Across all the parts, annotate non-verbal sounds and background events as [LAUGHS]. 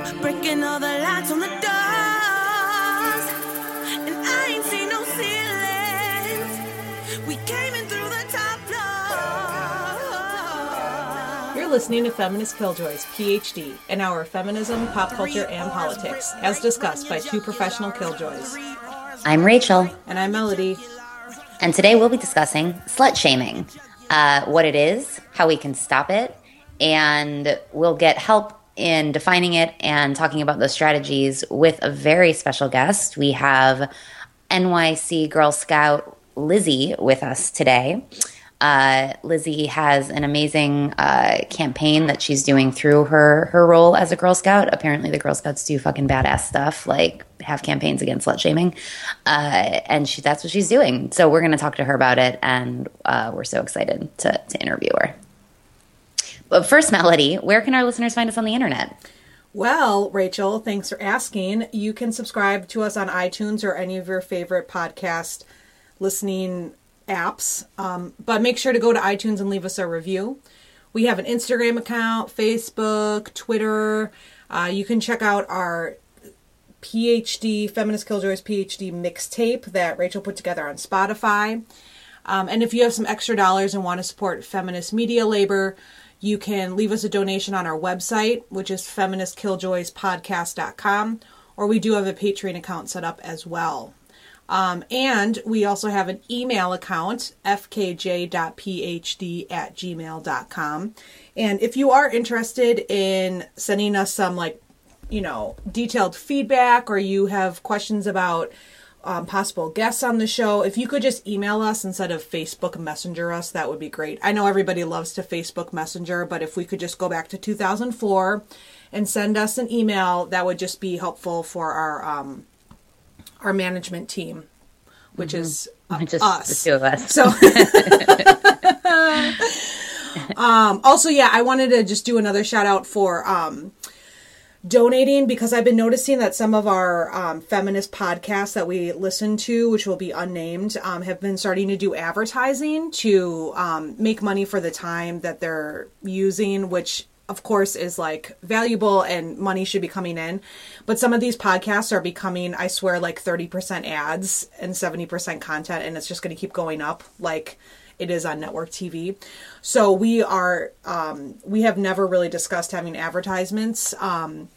up, breaking all the lights on the doors. And I ain't seen no ceilings. We came in through the top floor. You're listening to Feminist Killjoys, PhD, an hour of feminism, pop culture, and politics, as discussed by two professional killjoys. I'm Rachel, And I'm Melody. and today we'll be discussing slut shaming, uh, what it is, how we can stop it, and we'll get help in defining it and talking about those strategies with a very special guest. We have NYC Girl Scout Lizzie with us today. Uh, Lizzie has an amazing uh, campaign that she's doing through her her role as a Girl Scout. Apparently, the Girl Scouts do fucking badass stuff, like have campaigns against slut shaming, uh, and she, that's what she's doing. So we're going to talk to her about it, and uh, we're so excited to to interview her. But first, Melody, where can our listeners find us on the internet? Well, Rachel, thanks for asking. You can subscribe to us on iTunes or any of your favorite podcast listening apps. Um, but make sure to go to iTunes and leave us a review. We have an Instagram account, Facebook, Twitter. Uh, you can check out our PhD, Feminist Killjoys PhD mixtape that Rachel put together on Spotify. Um, and if you have some extra dollars and want to support feminist media labor, you can leave us a donation on our website, which is feministkilljoyspodcast.com, or we do have a Patreon account set up as well. Um, and we also have an email account, fkj.phd at gmail.com. And if you are interested in sending us some, like, you know, detailed feedback or you have questions about um, possible guests on the show, if you could just email us instead of Facebook Messenger us, that would be great. I know everybody loves to Facebook Messenger, but if we could just go back to 2004 and send us an email, that would just be helpful for our um, our management team, which is uh, [LAUGHS] Just us. the two of us. So, [LAUGHS] [LAUGHS] um, also, yeah, I wanted to just do another shout out for um, donating because I've been noticing that some of our um, feminist podcasts that we listen to, which will be unnamed, um, have been starting to do advertising to um, make money for the time that they're using, which of course is like valuable and money should be coming in. But some of these podcasts are becoming, I swear, like 30% ads and 70% content, and it's just going to keep going up. Like, it is on network TV. So we are um, we have never really discussed having advertisements, um,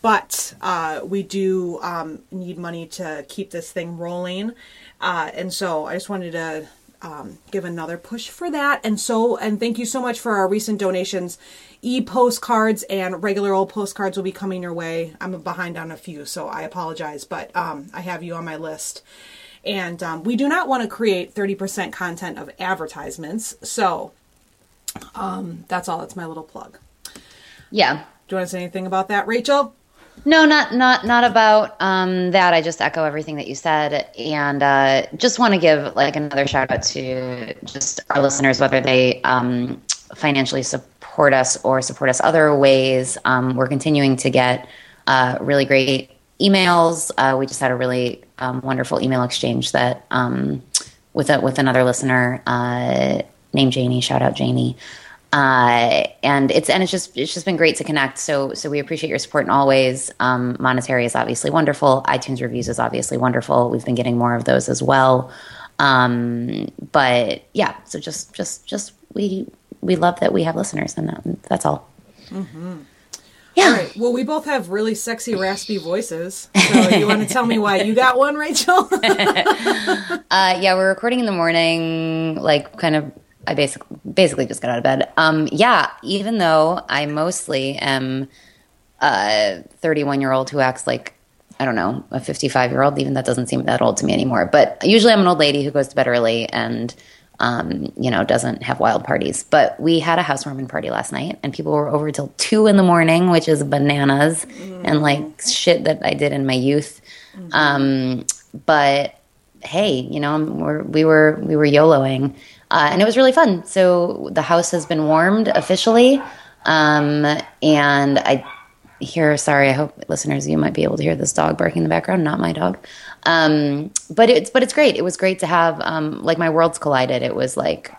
but uh, we do um, need money to keep this thing rolling, uh, and so I just wanted to. Um, give another push for that and so and thank you so much for our recent donations e postcards and regular old postcards will be coming your way i'm behind on a few so i apologize but um, i have you on my list and um, we do not want to create 30% content of advertisements. So um, that's all. That's my little plug. Yeah. Do you want to say anything about that, Rachel? No, not not not about um, that. I just echo everything that you said, and uh, just want to give like another shout out to just our listeners, whether they um, financially support us or support us other ways. Um, we're continuing to get uh, really great emails. Uh, we just had a really um, wonderful email exchange that um, with a, with another listener uh, named Janie. Shout out Janie. Uh, and it's and it's just it's just been great to connect. So so we appreciate your support in all ways. Um, monetary is obviously wonderful. iTunes reviews is obviously wonderful. We've been getting more of those as well. Um, but yeah, so just just just we we love that we have listeners, and that, that's all. Yeah. All right. Well, we both have really sexy, raspy voices. So you want to tell me why you got one, Rachel? [LAUGHS] [LAUGHS] Uh, yeah, we're recording in the morning, like kind of. I basically basically just got out of bed. Um, yeah, even though I mostly am a 31 year old who acts like I don't know a 55 year old. Even that doesn't seem that old to me anymore. But usually I'm an old lady who goes to bed early and um, you know doesn't have wild parties. But we had a housewarming party last night, and people were over till two in the morning, which is bananas and like shit that I did in my youth. Um, but hey, you know, we're, we were we were YOLOing, uh, and it was really fun. So the house has been warmed officially, um, and I hear. Sorry, I hope listeners you might be able to hear this dog barking in the background. Not my dog, um, but it's but it's great. It was great to have um, like my worlds collided. It was like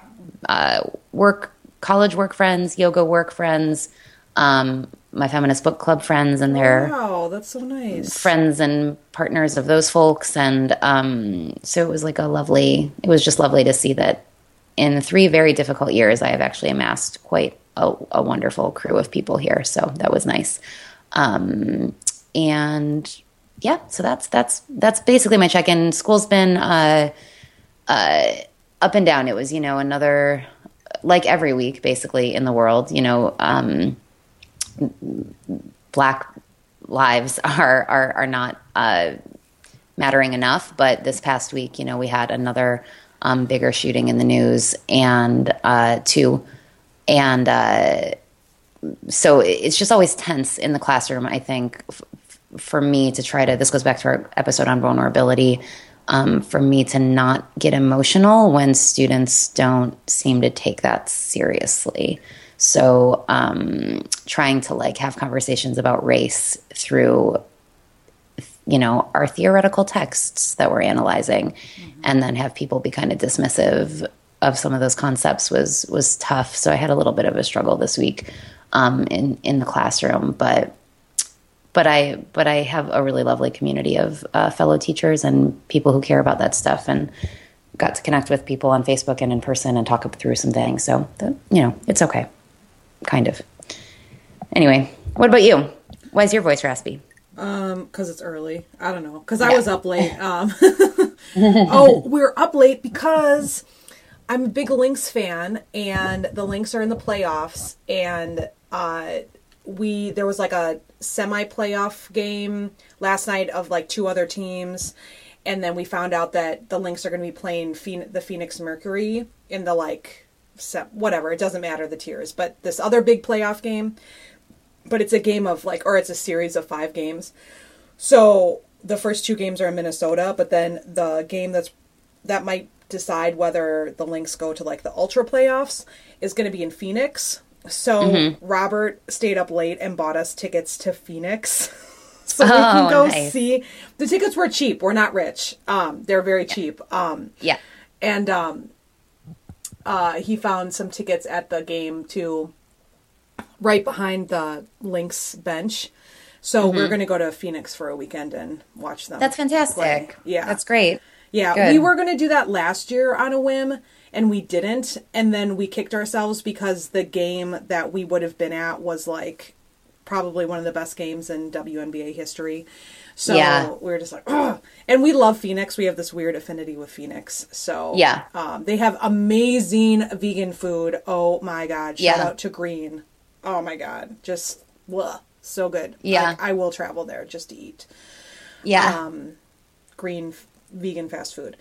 uh, work, college work friends, yoga work friends. um, my feminist book club friends and their Wow, that's so nice. friends and partners of those folks. And um, so it was like a lovely, it was just lovely to see that in three very difficult years, I have actually amassed quite a, a wonderful crew of people here. So that was nice. Um, and yeah, so that's, that's, that's basically my check in. School's been, uh, uh, up and down. It was, you know, another, like every week basically in the world, you know, um, black lives [LAUGHS] are are, are not uh, mattering enough. But this past week, you know, we had another um, bigger shooting in the news, and uh, two, and uh, so it's just always tense in the classroom. I think for me to try to this goes back to our episode on vulnerability. Um, for me to not get emotional when students don't seem to take that seriously. So, um, trying to like have conversations about race through, you know, our theoretical texts that we're analyzing, mm-hmm. and then have people be kind of dismissive of some of those concepts was was tough. So I had a little bit of a struggle this week um, in in the classroom, but but I but I have a really lovely community of uh, fellow teachers and people who care about that stuff and got to connect with people on Facebook and in person and talk through some things. So the, you know, it's okay kind of. Anyway, what about you? Why is your voice raspy? Um, because it's early. I don't know. Because I was up late. [LAUGHS] Um, [LAUGHS] oh, we're up late because I'm a big Lynx fan, and the Lynx are in the playoffs, and uh, we there was like a semi-playoff game last night of like two other teams, and then we found out that the Lynx are going to be playing Phoen- the Phoenix Mercury in the like whatever it doesn't matter the tiers but this other big playoff game but it's a game of like or it's a series of five games. So the first two games are in minnesota but then the game that's that might decide whether the lynx go to like the ultra playoffs is going to be in phoenix so mm-hmm. robert stayed up late and bought us tickets to phoenix [LAUGHS] so oh, we can oh, go nice. see the tickets were cheap we're not rich um they're very cheap um yeah and um uh, he found some tickets at the game to right behind the Lynx bench. So mm-hmm. we're going to go to Phoenix for a weekend and watch them. That's fantastic. Play. Yeah. That's great. Yeah, Good. we were going to do that last year on a whim and we didn't and then we kicked ourselves because the game that we would have been at was like probably one of the best games in WNBA history. So yeah. we were just like, oh. And we love Phoenix. We have this weird affinity with Phoenix. So yeah, um, they have amazing vegan food. Oh my god! Shout yeah. out to Green. Oh my god, just blah, so good. Yeah, I, I will travel there just to eat. Yeah, um, green vegan fast food.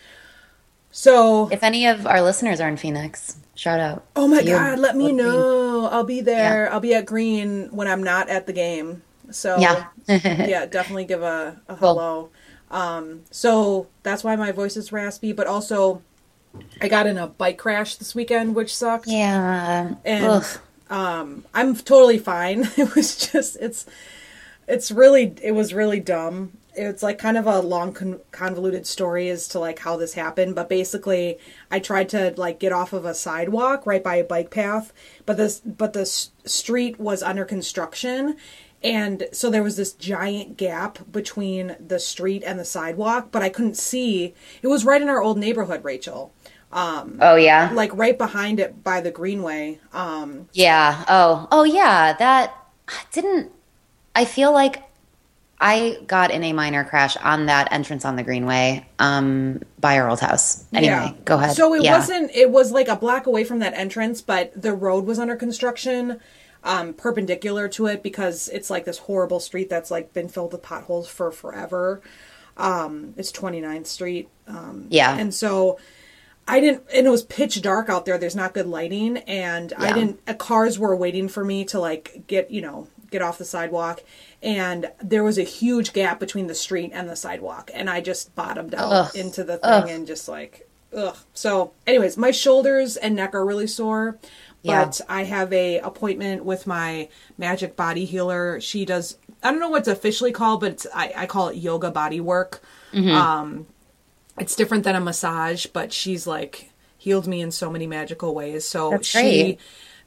So if any of our listeners are in Phoenix, shout out. Oh my god, let me know. I'll be there. Yeah. I'll be at Green when I'm not at the game. So yeah, [LAUGHS] yeah, definitely give a, a hello. Um, so that's why my voice is raspy, but also I got in a bike crash this weekend, which sucked. Yeah, and um, I'm totally fine. [LAUGHS] It was just it's it's really it was really dumb. It's like kind of a long con- convoluted story as to like how this happened, but basically I tried to like get off of a sidewalk right by a bike path, but this but the street was under construction and so there was this giant gap between the street and the sidewalk, but I couldn't see. It was right in our old neighborhood, Rachel. Um, oh yeah, like right behind it by the Greenway. Um, yeah. Oh, oh yeah. That didn't. I feel like I got in a minor crash on that entrance on the Greenway um, by our old house. Anyway, yeah. go ahead. So it yeah. wasn't. It was like a block away from that entrance, but the road was under construction um, perpendicular to it because it's like this horrible street that's like been filled with potholes for forever. Um, it's 29th Street. Um, yeah. And so I didn't, and it was pitch dark out there. There's not good lighting. And yeah. I didn't, uh, cars were waiting for me to like get, you know, get off the sidewalk. And there was a huge gap between the street and the sidewalk. And I just bottomed out ugh. into the thing ugh. and just like, ugh. So, anyways, my shoulders and neck are really sore. But yeah. I have a appointment with my magic body healer. She does I don't know what's officially called, but I, I call it yoga body work. Mm-hmm. Um, it's different than a massage, but she's like healed me in so many magical ways. So That's she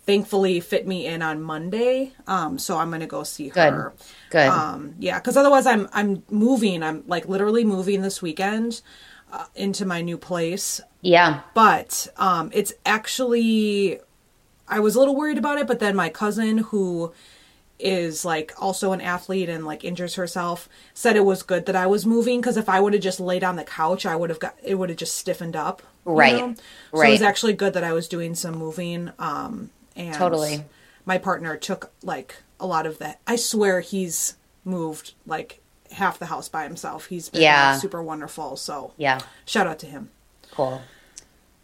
thankfully fit me in on Monday. Um, so I'm gonna go see her. Good. Um, yeah, because otherwise I'm I'm moving. I'm like literally moving this weekend uh, into my new place. yeah. But um, it's actually I was a little worried about it, but then my cousin who is like also an athlete and like injures herself said it was good that I was moving because if I would have just laid on the couch, I would have got it would have just stiffened up. you Right. know? So it was actually good that I was doing some moving. Um, and Totally. my partner took like a lot of that. I swear he's moved like half the house by himself. He's been Yeah. like, super wonderful. So Yeah. shout out to him. Cool.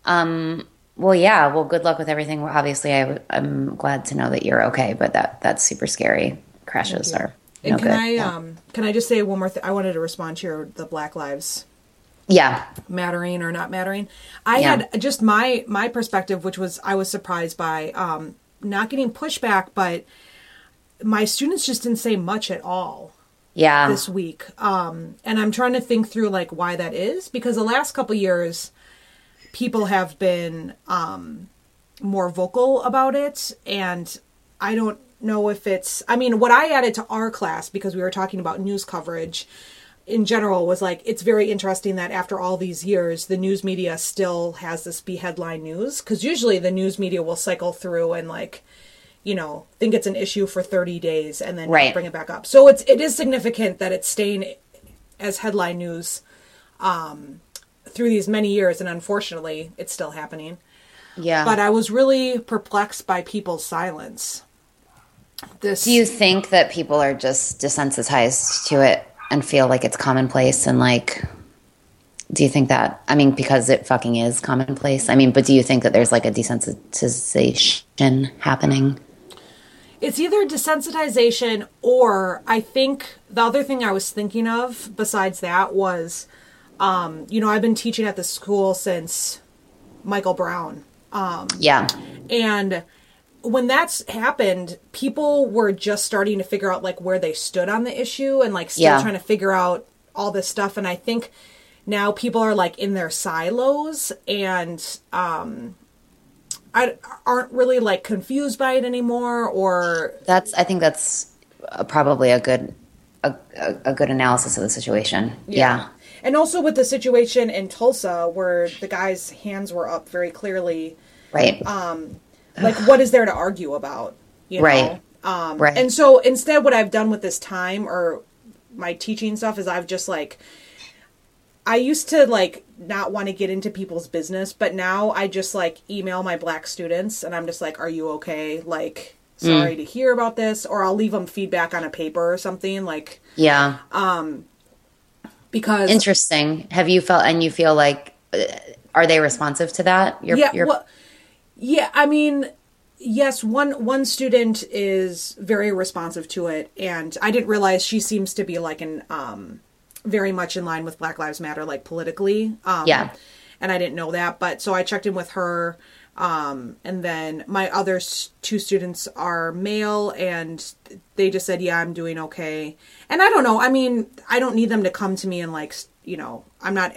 Um, well, yeah. Well, good luck with everything. Obviously, I, am glad to know that you're okay, but that that's super scary. Crashes are And no can good. I yeah. um can I just say one more thing? I wanted to respond to your the Black Lives yeah. mattering or not mattering. I Yeah. had just my my perspective, which was I was surprised by um not getting pushback, but my students just didn't say much at all Yeah. this week. Um and I'm trying to think through like why that is because the last couple years people have been um more vocal about it and I don't know if it's I mean what I added to our class because we were talking about news coverage in general was like it's very interesting that after all these years the news media still has this be headline news cuz usually the news media will cycle through and like you know think it's an issue for 30 days and then Right. bring it back up. So it's it is significant that it's staying as headline news um through these many years and unfortunately it's still happening. yeah. But I was really perplexed by people's silence. This Do you think that people are just desensitized to it and feel like it's commonplace and like do you think that I mean because it fucking is commonplace. I mean, but do you think that there's like a desensitization happening? it's either desensitization or I think the other thing I was thinking of besides that was um you know, I've been teaching at the school since Michael Brown. um, Yeah. And when that's happened, people were just starting to figure out like where they stood on the issue and like still Yeah. trying to figure out all this stuff. And I think now people are like in their silos and um I aren't really like confused by it anymore or That's I think that's uh, probably a good a, a, a good analysis of the situation. Yeah. And also with the situation in Tulsa where the guy's hands were up very clearly, Right. Like what is there to argue about? You know? Right. Um, Right. And so instead, what I've done with this time or my teaching stuff is I've just like, I used to like not want to get into people's business, but now I just like email my black students and I'm just like, are you okay? Like, Mm. sorry to hear about this. Or I'll leave them feedback on a paper or something like, yeah. Um because Interesting. Have you felt and you feel like uh, are they responsive to that? Your, yeah your- well yeah i mean yes one one student is very responsive to it and i didn't realize she seems to be like an um very much in line with black lives matter like politically um Yeah. and i didn't know that but so i checked in with her um and then my other two students are male and they just said yeah i'm doing okay and i don't know i mean i don't need them to come to me and like you know i'm not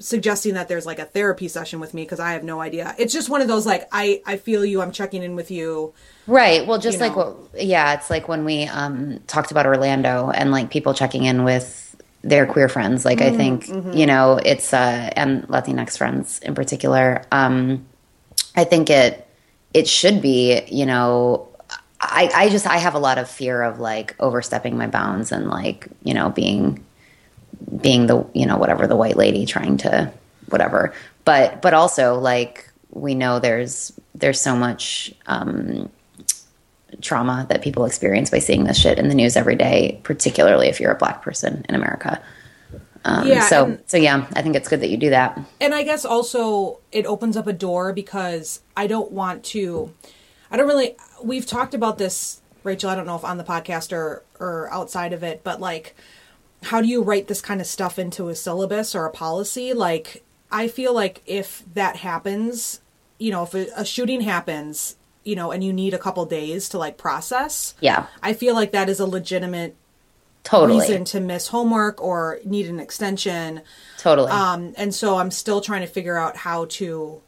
suggesting that there's like a therapy session with me because I have no idea. It's just one of those like I I feel you. I'm checking in with you. Right. Well, just you like know. what, yeah, it's like when we um, talked about Orlando and like people checking in with their queer friends. Like, I think, you know, it's, uh, and Latinx friends in particular. Um, I think it, it should be, you know, I, I just, I have a lot of fear of like overstepping my bounds and like, you know, being, being the, you know, whatever, the white lady trying to, whatever. But, but also like, we know there's, there's so much, um, trauma that people experience by seeing this shit in the news every day, particularly if you're a black person in America. Um, Yeah, so and- so yeah, I think it's good that you do that. And I guess also it opens up a door because I don't want to. I don't really. We've talked about this, Rachel. I don't know if on the podcast or or outside of it, but like, how do you write this kind of stuff into a syllabus or a policy? Like, I feel like if that happens, you know, if a, a shooting happens, you know, and you need a couple days to like process. Yeah, I feel like that is a legitimate totally, reason to miss homework or need an extension. totally. Um, and so I'm still trying to figure out how to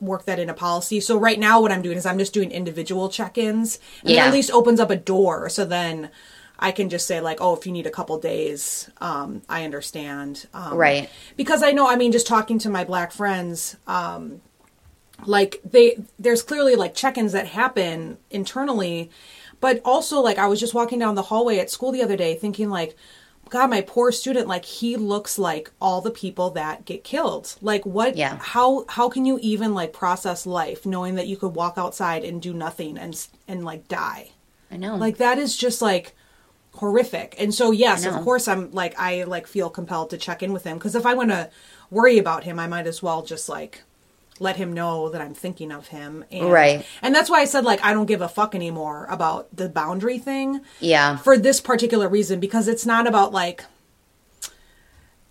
work that in a policy. So right now what I'm doing is I'm just doing individual check-ins. And Yeah. at least opens up a door so then I can just say like, oh, if you need a couple days, um, I understand. Um, Right. Because I know, I mean, just talking to my black friends, um, like they, there's clearly like check-ins that happen internally, but also like I was just walking down the hallway at school the other day thinking like, God, my poor student, like he looks like all the people that get killed. Like what, Yeah. how, how can you even like process life knowing that you could walk outside and do nothing and, and like die? I know. like that is just like horrific and so yes of course i'm like i like feel compelled to check in with him because if i want to worry about him i might as well just like let him know that i'm thinking of him and, Right. and that's why i said like i don't give a fuck anymore about the boundary thing yeah. for this particular reason because it's not about like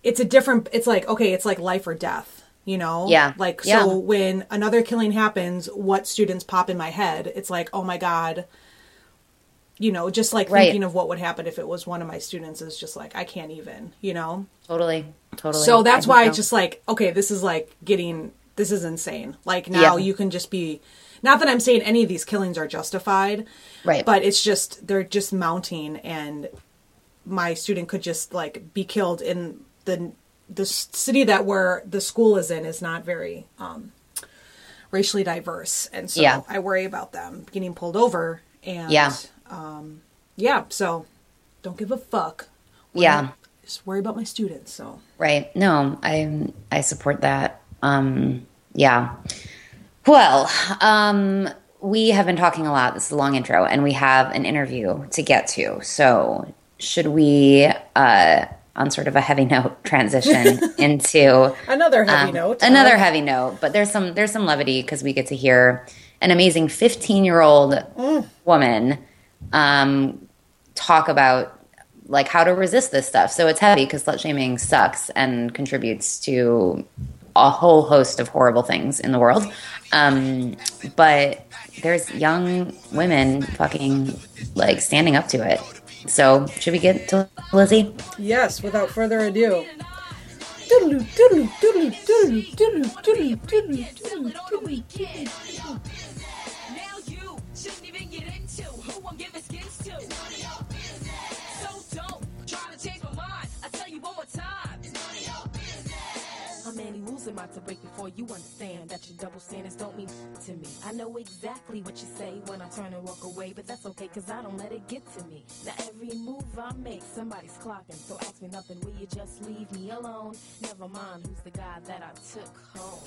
it's a different it's like okay it's like life or death you know Yeah. like Yeah. so when another killing happens what students pop in my head it's like oh my god you know just like Right. thinking of what would happen if it was one of my students is just like i can't even you know Totally. Totally. so that's I why it's just like, okay, this is like getting, this is insane. Like now Yeah. you can just be, not that I'm saying any of these killings are justified, Right. But it's just, they're just mounting and my student could just like be killed in the, the city that where the school is in is not very, um, racially diverse. And so Yeah. I worry about them getting pulled over and, Yeah. Um, yeah, so don't give a fuck. Yeah. Just worry about my students. So Right. No, I I support that. Um yeah. Well, um we have been talking a lot. This is a long intro and we have an interview to get to. So, should we uh on sort of a heavy [LAUGHS] note transition [LAUGHS] into another heavy um, note. Another heavy note, but there's some there's some levity because we get to hear an amazing 15 year old Mm. woman um, talk about like how to resist this stuff. So it's heavy because slut shaming sucks and contributes to a whole host of horrible things in the world. Um, but there's young women fucking like standing up to it. So should we get to Lizzie? Yes, without further ado. Rules am I to break before you understand that your double standards don't mean to me? I know exactly what you say when I turn and walk away, but that's okay cause I don't let it get to me. Now every move I make, somebody's clocking. So ask me nothing, will you just leave me alone? Never mind who's the guy that I took home.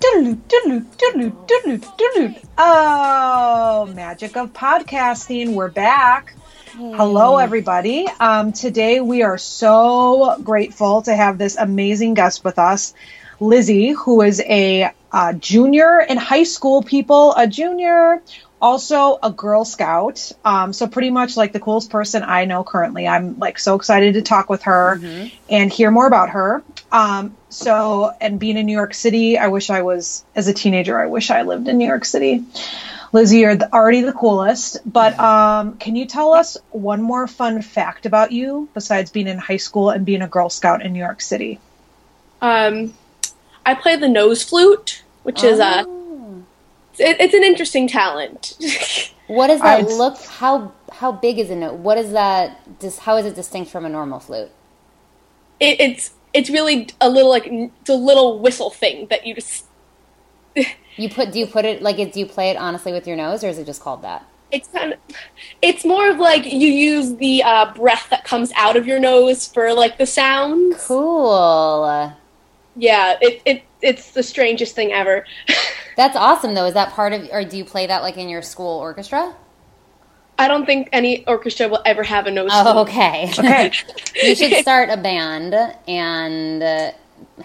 Doodaloo, doodaloo, doodaloo, doodaloo, doodaloo. Oh, magic of podcasting. We're back. Hello, everybody. Um, today we are so grateful to have this amazing guest with us, Lizzie, who is a uh, junior in high school, people, a junior, also a Girl Scout. Um, so pretty much like the coolest person I know currently. I'm like so excited to talk with her and hear more about her. Um, so, and being in New York City, I wish I was, as a teenager, I wish I lived in New York City. Lizzie, you're the, already the coolest, but um, can you tell us one more fun fact about you besides being in high school and being a Girl Scout in New York City? Um, I play the nose flute, which is a. It, it's an interesting talent. [LAUGHS] What does that I'd- look? How how big is a note? What is that? Just how is it distinct from a normal flute? it, it's it's really a little like it's a little whistle thing that you just. [LAUGHS] You put do you put it like it? Do you play it honestly with your nose, or is it just called that? It's kind of. It's more of like you use the uh, breath that comes out of your nose for like the sounds. Cool. Yeah, it, it it's the strangest thing ever. [LAUGHS] That's awesome though. Is that part of, or do you play that like in your school orchestra? I don't think any orchestra will ever have a nose Oh, flute. okay. [LAUGHS] Okay. you should start a band and uh,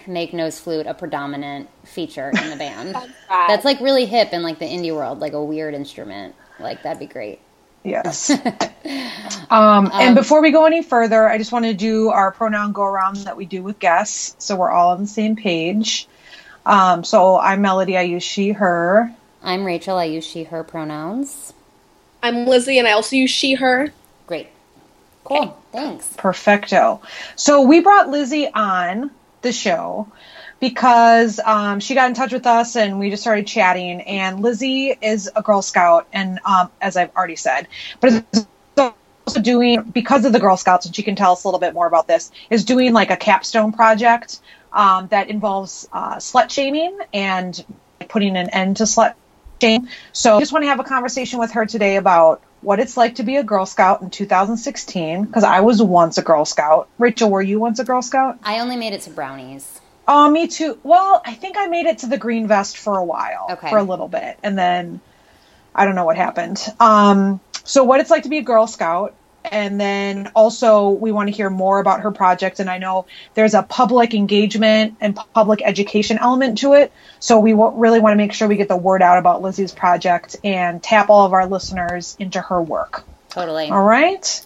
make nose flute a predominant feature in the band. [LAUGHS] That's like really hip in like the indie world, like a weird instrument. Like that'd be great. Yes. [LAUGHS] um, and before we go any further, I just want to do our pronoun go around that we do with guests, so we're all on the same page. Um, so I'm Melody. I use she, her. I'm Rachel. I use she, her pronouns. I'm Lizzie, and I also use she, her. Great. Cool. Thanks. Perfecto. So we brought Lizzie on the show because um, she got in touch with us and we just started chatting. And Lizzie is a Girl Scout, and um, as I've already said, but also doing because of the Girl Scouts, and she can tell us a little bit more about this. Is doing like a capstone project um, that involves uh, slut shaming and putting an end to slut shame. So I just want to have a conversation with her today about what it's like to be a Girl Scout in 2016 because I was once a Girl Scout. Rachel, were you once a Girl Scout? I only made it to brownies. Oh, me too. Well, I think I made it to the green vest for a while, Okay. for a little bit, and then I don't know what happened. Um, so, what it's like to be a Girl Scout, and then also we want to hear more about her project. And I know there's a public engagement and public education element to it, so we w- really want to make sure we get the word out about Lizzie's project and tap all of our listeners into her work. Totally. All right.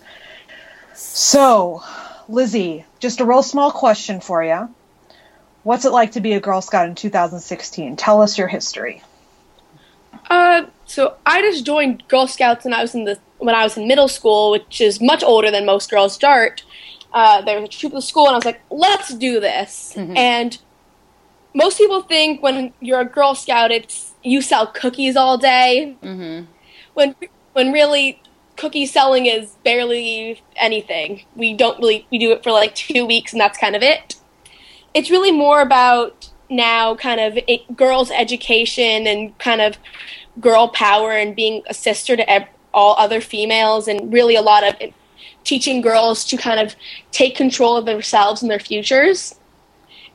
So, Lizzie, just a real small question for you. What's it like to be a Girl Scout in 2016? Tell us your history. Uh, so I just joined Girl Scouts when I was in the when I was in middle school, which is much older than most girls start. Uh, there was a troop of the school, and I was like, "Let's do this." And most people think when you're a Girl Scout, it's you sell cookies all day. hmm When when really cookie selling is barely anything. We don't really we do it for like two weeks, and that's kind of it. It's really more about now kind of it, girls' education and kind of girl power and being a sister to ev- all other females, and really a lot of it, teaching girls to kind of take control of themselves and their futures.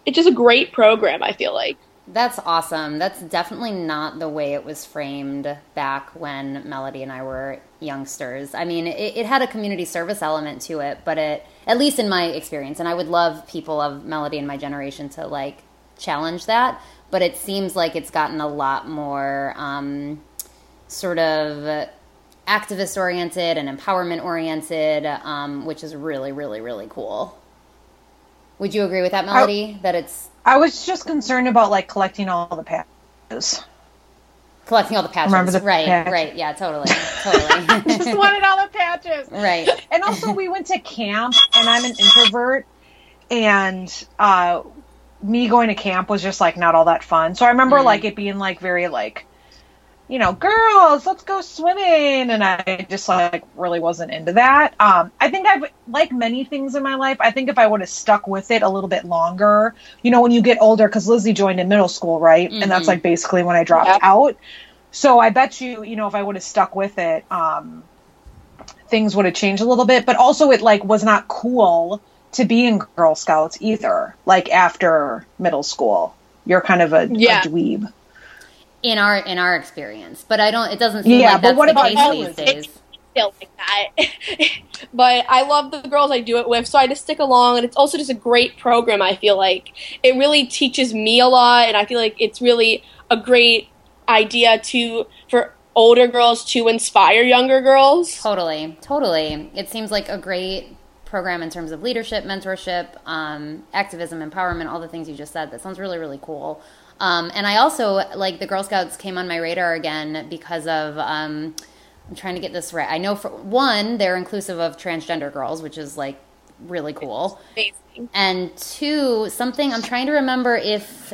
It's just a great program. I feel like. That's awesome. That's definitely not the way it was framed back when Melody and I were youngsters. I mean, it, it had a community service element to it, but it, at least in my experience, and I would love people of Melody and my generation to like challenge that, but it seems like it's gotten a lot more um, sort of activist oriented and empowerment oriented, um, which is really, really, really cool. Would you agree with that, Melody? that it's I was just concerned about like collecting all the patches. collecting all the patches. Remember the right, patch. right, yeah, totally, totally. [LAUGHS] [LAUGHS] just wanted all the patches. right. And also, we went to camp, and I'm an introvert, and uh, me going to camp was just like not all that fun. So I remember Mm. like it being like very like, you know, girls, let's go swimming, and I just like really wasn't into that. Um, I think I've like many things in my life. I think if I would have stuck with it a little bit longer, you know, when you get older, because Lizzie joined in middle school, right? And that's Mhm. like basically when I dropped Yeah. out. So I bet you, you know, if I would have stuck with it, um, things would have changed a little bit. But also, it like was not cool to be in Girl Scouts either. Like after middle school, you're kind of a, Yeah. a dweeb. In our in our experience, but I don't. It doesn't seem Yeah, like but that's what the about case you, these Lizzie? days. feel like that. [LAUGHS] but I love the girls I do it with, so I just stick along, and it's also just a great program. I feel like it really teaches me a lot, and I feel like it's really a great idea to for older girls to inspire younger girls. Totally, totally. It seems like a great program in terms of leadership, mentorship, um, activism, empowerment, all the things you just said. That sounds really, really cool. Um, and I also like the Girl Scouts came on my radar again because of um, I'm trying to get this right. I know for one, they're inclusive of transgender girls, which is like really cool. And two something i'm trying to remember if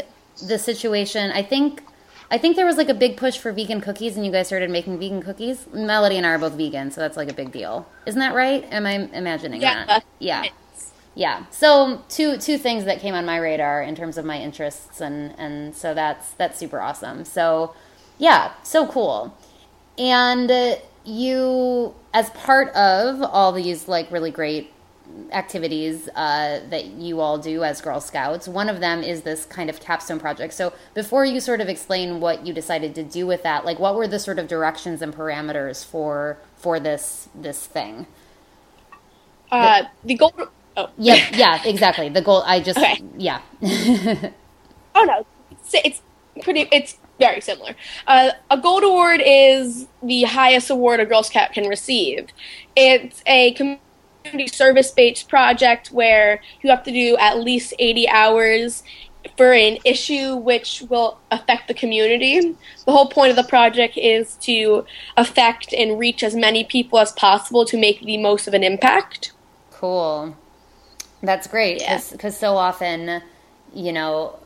the situation i think i think there was like a big push for vegan cookies and you guys started making vegan cookies melody and i are both vegan so that's like a big deal isn't that right am i imagining Yeah. that yeah yeah so two two things that came on my radar in terms of my interests and and so that's that's super awesome so yeah so cool and uh, you as part of all these like really great activities uh, that you all do as Girl Scouts. One of them is this kind of capstone project. So before you sort of explain what you decided to do with that, like what were the sort of directions and parameters for for this this thing? Uh, the gold. Oh, Yep, yeah, exactly. The goal. I just Okay. yeah. [LAUGHS] oh no, it's, it's pretty. It's very similar. Uh, a gold award is the highest award a Girl Scout can receive. It's a community service-based project where you have to do at least eighty hours for an issue which will affect the community. The whole point of the project is to affect and reach as many people as possible to make the most of an impact. Cool. That's great Yeah. because so often, you know,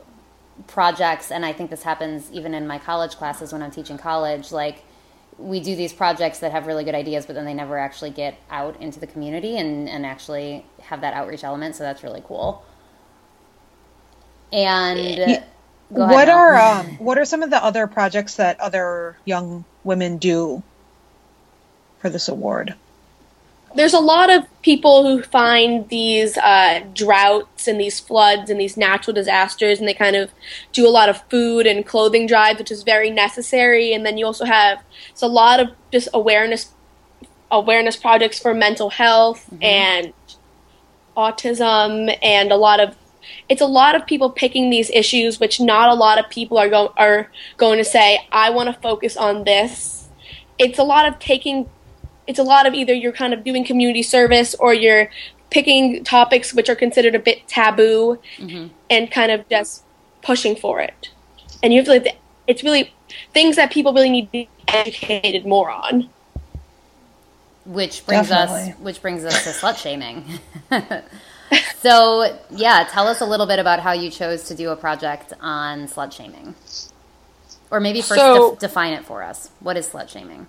projects, and I think this happens even in my college classes when I'm teaching college. Like, we do these projects that have really good ideas, but then they never actually get out into the community and, and actually have that outreach element. So that's really cool. And go ahead, what Mel. are um, what are some of the other projects that other young women do for this award? There's a lot of people who find these uh, droughts and these floods and these natural disasters, and they kind of do a lot of food and clothing drives, which is very necessary. And then you also have it's a lot of just awareness awareness projects for mental health and autism, and a lot of it's a lot of people picking these issues, which not a lot of people are going are going to say, I want to focus on this. It's a lot of taking it's a lot of either you're kind of doing community service or you're picking topics which are considered a bit taboo mm-hmm. and kind of just pushing for it. And you have to like, it's really things that people really need to be educated more on. which brings us which brings us to slut shaming. [LAUGHS] so yeah, tell us a little bit about how you chose to do a project on slut shaming, or maybe first So- def- define it for us. What is slut shaming?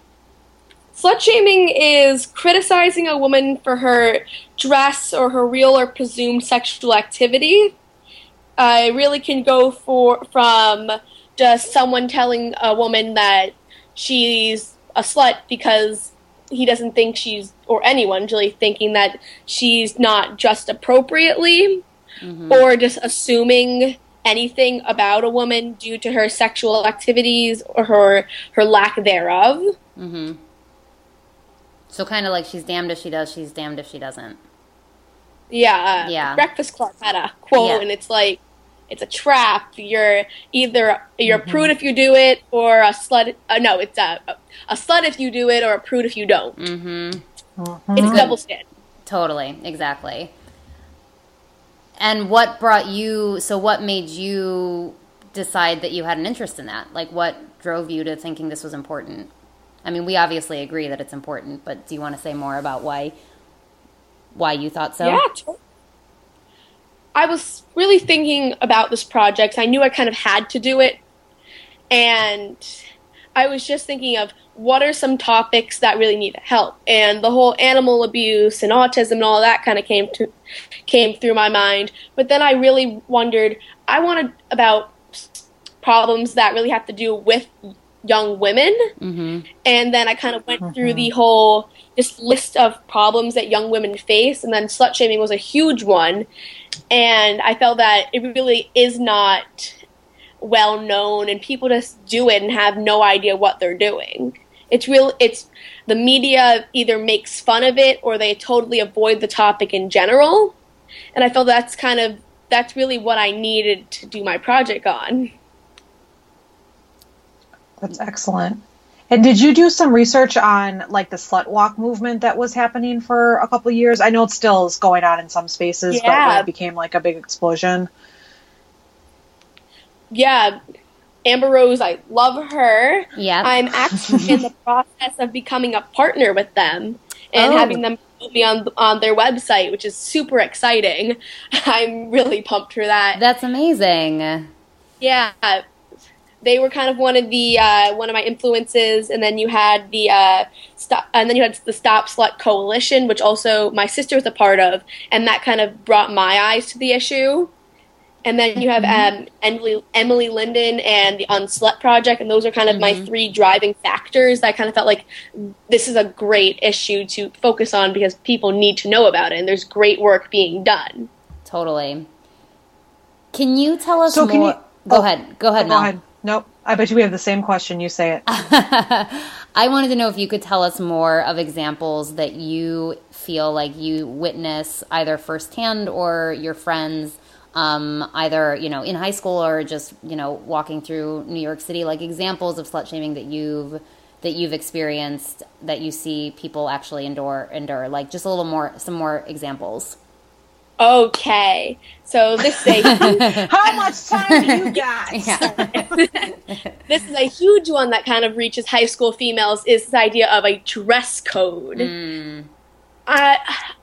Slut shaming is criticizing a woman for her dress or her real or presumed sexual activity. Uh, it really can go for from just someone telling a woman that she's a slut because he doesn't think she's, or anyone really thinking that she's not dressed appropriately, or just assuming anything about a woman due to her sexual activities or her her lack thereof. So kind of like she's damned if she does, she's damned if she doesn't. Yeah, uh, Yeah. Breakfast Club had a quote, Yeah. and it's like, it's a trap. You're either you're a prude if you do it, or a slut. Uh, no, it's a a slut if you do it, or a prude if you don't. Mm-hmm. It's double standard. Totally, exactly. And what brought you? So what made you decide that you had an interest in that? Like, what drove you to thinking this was important? I mean, we obviously agree that it's important, but do you want to say more about why? Why you thought so? Yeah. I was really thinking about this project. I knew I kind of had to do it. And I was just thinking of what are some topics that really need help. And the whole animal abuse and autism and all that kind of came to came through my mind. But then I really wondered I wanted about problems that really have to do with young women. Mm-hmm. And then I kind of went through the mm-hmm. whole just list of problems that young women face, and then slut shaming was a huge one. And I felt that it really is not well known, and people just do it and have no idea what they're doing. It's real. It's the media either makes fun of it or they totally avoid the topic in general. And I felt that's kind of that's really what I needed to do my project on. That's excellent. And did you do some research on like the slut walk movement that was happening for a couple of years? I know it still is going on in some spaces, but when it became like a big explosion. yeah, Amber Rose, I love her. Yeah, I'm actually in the [LAUGHS] process of becoming a partner with them and Oh. having them put me on on their website, which is super exciting. [LAUGHS] I'm really pumped for that. That's amazing. yeah, they were kind of one of the uh, one of my influences, and then you had the uh, stop, and then you had the Stop Slut Coalition, which also my sister was a part of, and that kind of brought my eyes to the issue. And then you have um, Emily, Emily Lindin and the Unslut Project, and those are kind of my three driving factors. That I kind of felt like this is a great issue to focus on because people need to know about it, and there's great work being done. Totally. Can you tell us So can more? you- Go oh, ahead. Go ahead, Go Mel. ahead. Nope. I bet you we have the same question. You say it. [LAUGHS] I wanted to know if you could tell us more of examples that you feel like you witness either firsthand or your friends, um, either you know in high school or just you know walking through New York City, like examples of slut shaming that you've that you've experienced that you see people actually endure endure. Like just a little more, some more examples. Okay, so this is a [LAUGHS] How much time do you got? [LAUGHS] [LAUGHS] this is a huge one that kind of reaches high school females is this idea of a dress code. Hmm. I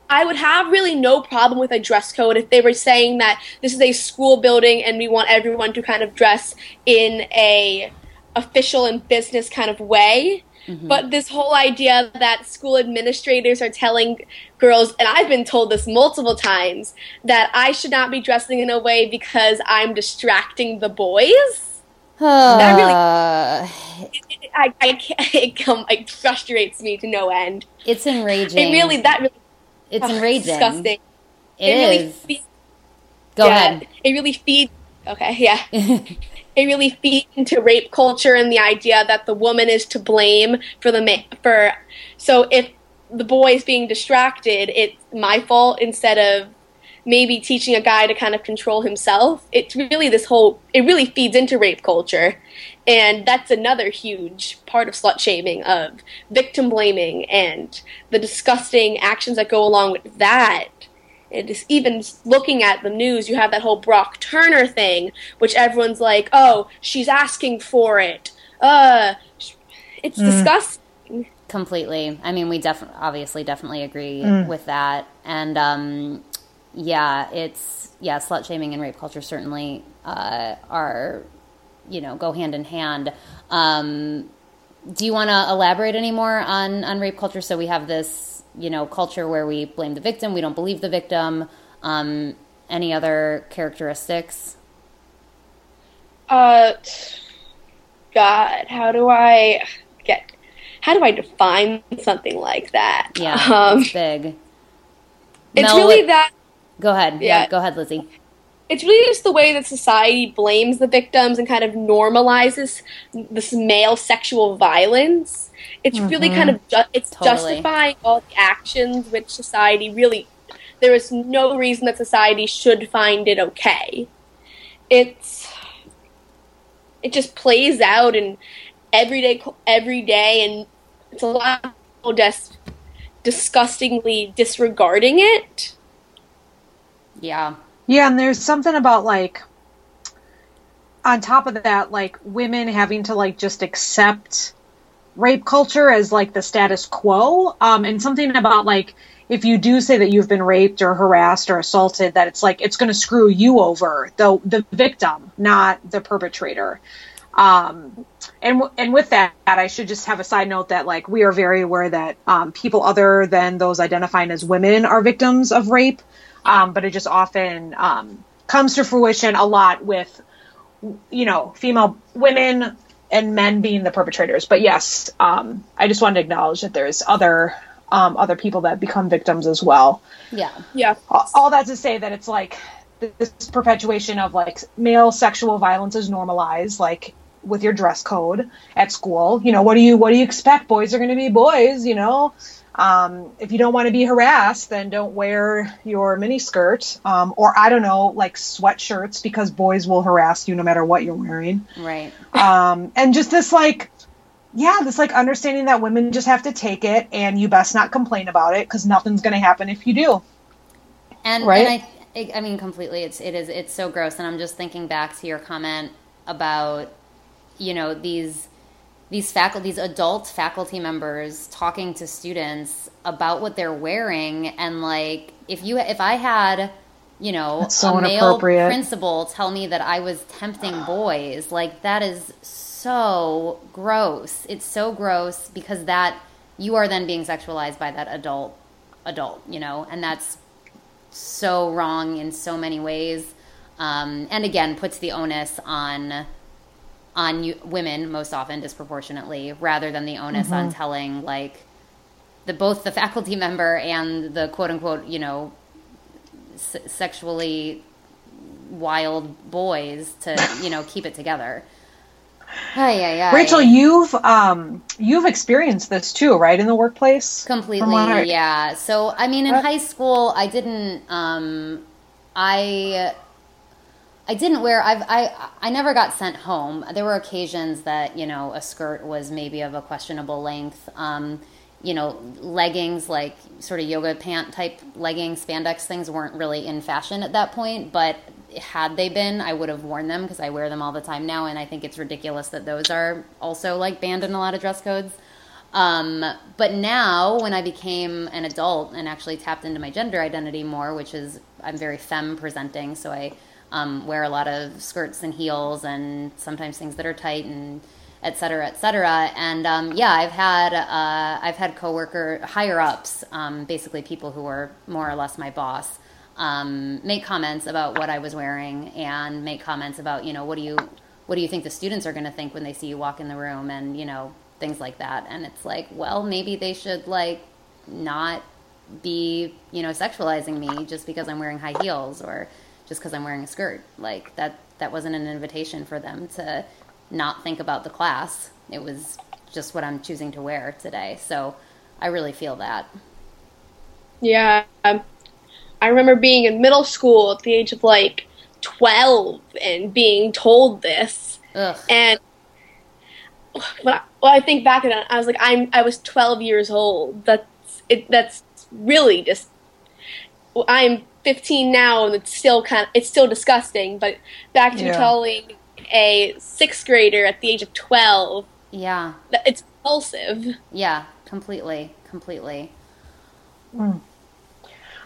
I would have really no problem with a dress code if they were saying that this is a school building and we want everyone to kind of dress in a official and business kind of way. But this whole idea that school administrators are telling girls, and I've been told this multiple times, that I should not be dressing in a way because I'm distracting the boys. That really- Uh, I, I can't, [LAUGHS] it, come, it frustrates me to no end. it's enraging. It really, that really, it's oh, enraging. disgusting. It really is. fe- Go yeah, ahead. It really feeds. Okay, yeah. [LAUGHS] it really feeds into rape culture and the idea that the woman is to blame for the for. So if the boy is being distracted, it's my fault instead of maybe teaching a guy to kind of control himself. It's really this whole. It really feeds into rape culture, and that's another huge part of slut shaming of victim blaming and the disgusting actions that go along with that. And just even looking at the news, you have that whole Brock Turner thing, which everyone's like, "Oh, she's asking for it." Uh, sh- it's disgusting. completely. I mean we definitely obviously definitely agree with that. And um yeah it's yeah slut shaming and rape culture certainly uh are you know go hand in hand. Um do you want to elaborate any more on on rape culture? So we have this you know culture where we blame the victim we don't believe the victim um any other characteristics Uh, God, how do I get? How do I define something like that? yeah [LAUGHS] um, it's big it's Mel, really that. go ahead yeah Yeah. go ahead lizzie it's really just the way that society blames the victims and kind of normalizes this male sexual violence. It's really kind mm-hmm. of ju- it's Totally. justifying all the actions which society really there is no reason that society should find it okay. It's it just plays out in everyday every day, and it's a lot of people just disgustingly disregarding it. yeah Yeah, and there's something about like on top of that, like women having to like just accept rape culture as like the status quo. Um, and something about like if you do say that you've been raped or harassed or assaulted, that it's like it's going to screw you over, the the victim, not the perpetrator. Um, and and with that, I should just have a side note that like we are very aware that um, people other than those identifying as women are victims of rape, um, but it just often um, comes to fruition a lot with you know female women and men being the perpetrators. But yes, um, I just wanted to acknowledge that there's other um, other people that become victims as well yeah Yeah. all all that to say that it's like this perpetuation of like male sexual violence is normalized like with your dress code at school you know what do you what do you expect boys are going to be boys you know um, if you don't want to be harassed then don't wear your mini skirt um, or i don't know like sweatshirts because boys will harass you no matter what you're wearing right um, and just this like yeah this like understanding that women just have to take it and you best not complain about it because nothing's going to happen if you do And Right? and I, I mean, completely. It's it is it's so gross. And I'm just thinking back to your comment about, you know, these these faculty, these adult faculty members talking to students about what they're wearing, and like if you if I had, you know, That's so a male principal tell me that I was tempting boys, like that is so gross. It's so gross because that you are then being sexualized by that adult adult, you know, and that's so wrong in so many ways. Um, and again, puts the onus on on you, women most often disproportionately, rather than the onus on telling like the both the faculty member and the quote unquote you know s- sexually wild boys to you know keep it together. Ay, ay, ay. Rachel, you've um you've experienced this too, right, in the workplace? completely From what I- yeah so i mean in high school i didn't um i i didn't wear i've i i never got sent home. There were occasions that you know a skirt was maybe of a questionable length um you know leggings like sort of yoga pant type leggings spandex things weren't really in fashion at that point but had they been i would have worn them because i wear them all the time now and i think it's ridiculous that those are also like banned in a lot of dress codes. Um, but now, when I became an adult and actually tapped into my gender identity more, which is I'm very femme presenting, so I um, wear a lot of skirts and heels and sometimes things that are tight and et cetera, et cetera. And um, yeah, I've had uh, I've had coworker higher ups, um, basically people who are more or less my boss, um, make comments about what I was wearing and make comments about you know what do you what do you think the students are going to think when they see you walk in the room and you know things like that. And it's like, well, maybe they should like not be you know sexualizing me just because I'm wearing high heels or just because I'm wearing a skirt. Like that that wasn't an invitation for them to not think about the class. It was just what I'm choosing to wear today. So I really feel that. Yeah. Um, I remember being in middle school at the age of like 12 and being told this. Ugh. And when I, when I think back at it, I was like, I'm I was 12 years old. That's it. That's really just. I'm 15 now, and it's still kind of it's still disgusting. But back to Yeah. telling a sixth grader at the age of 12, Yeah. that it's repulsive. Yeah. Completely. Completely.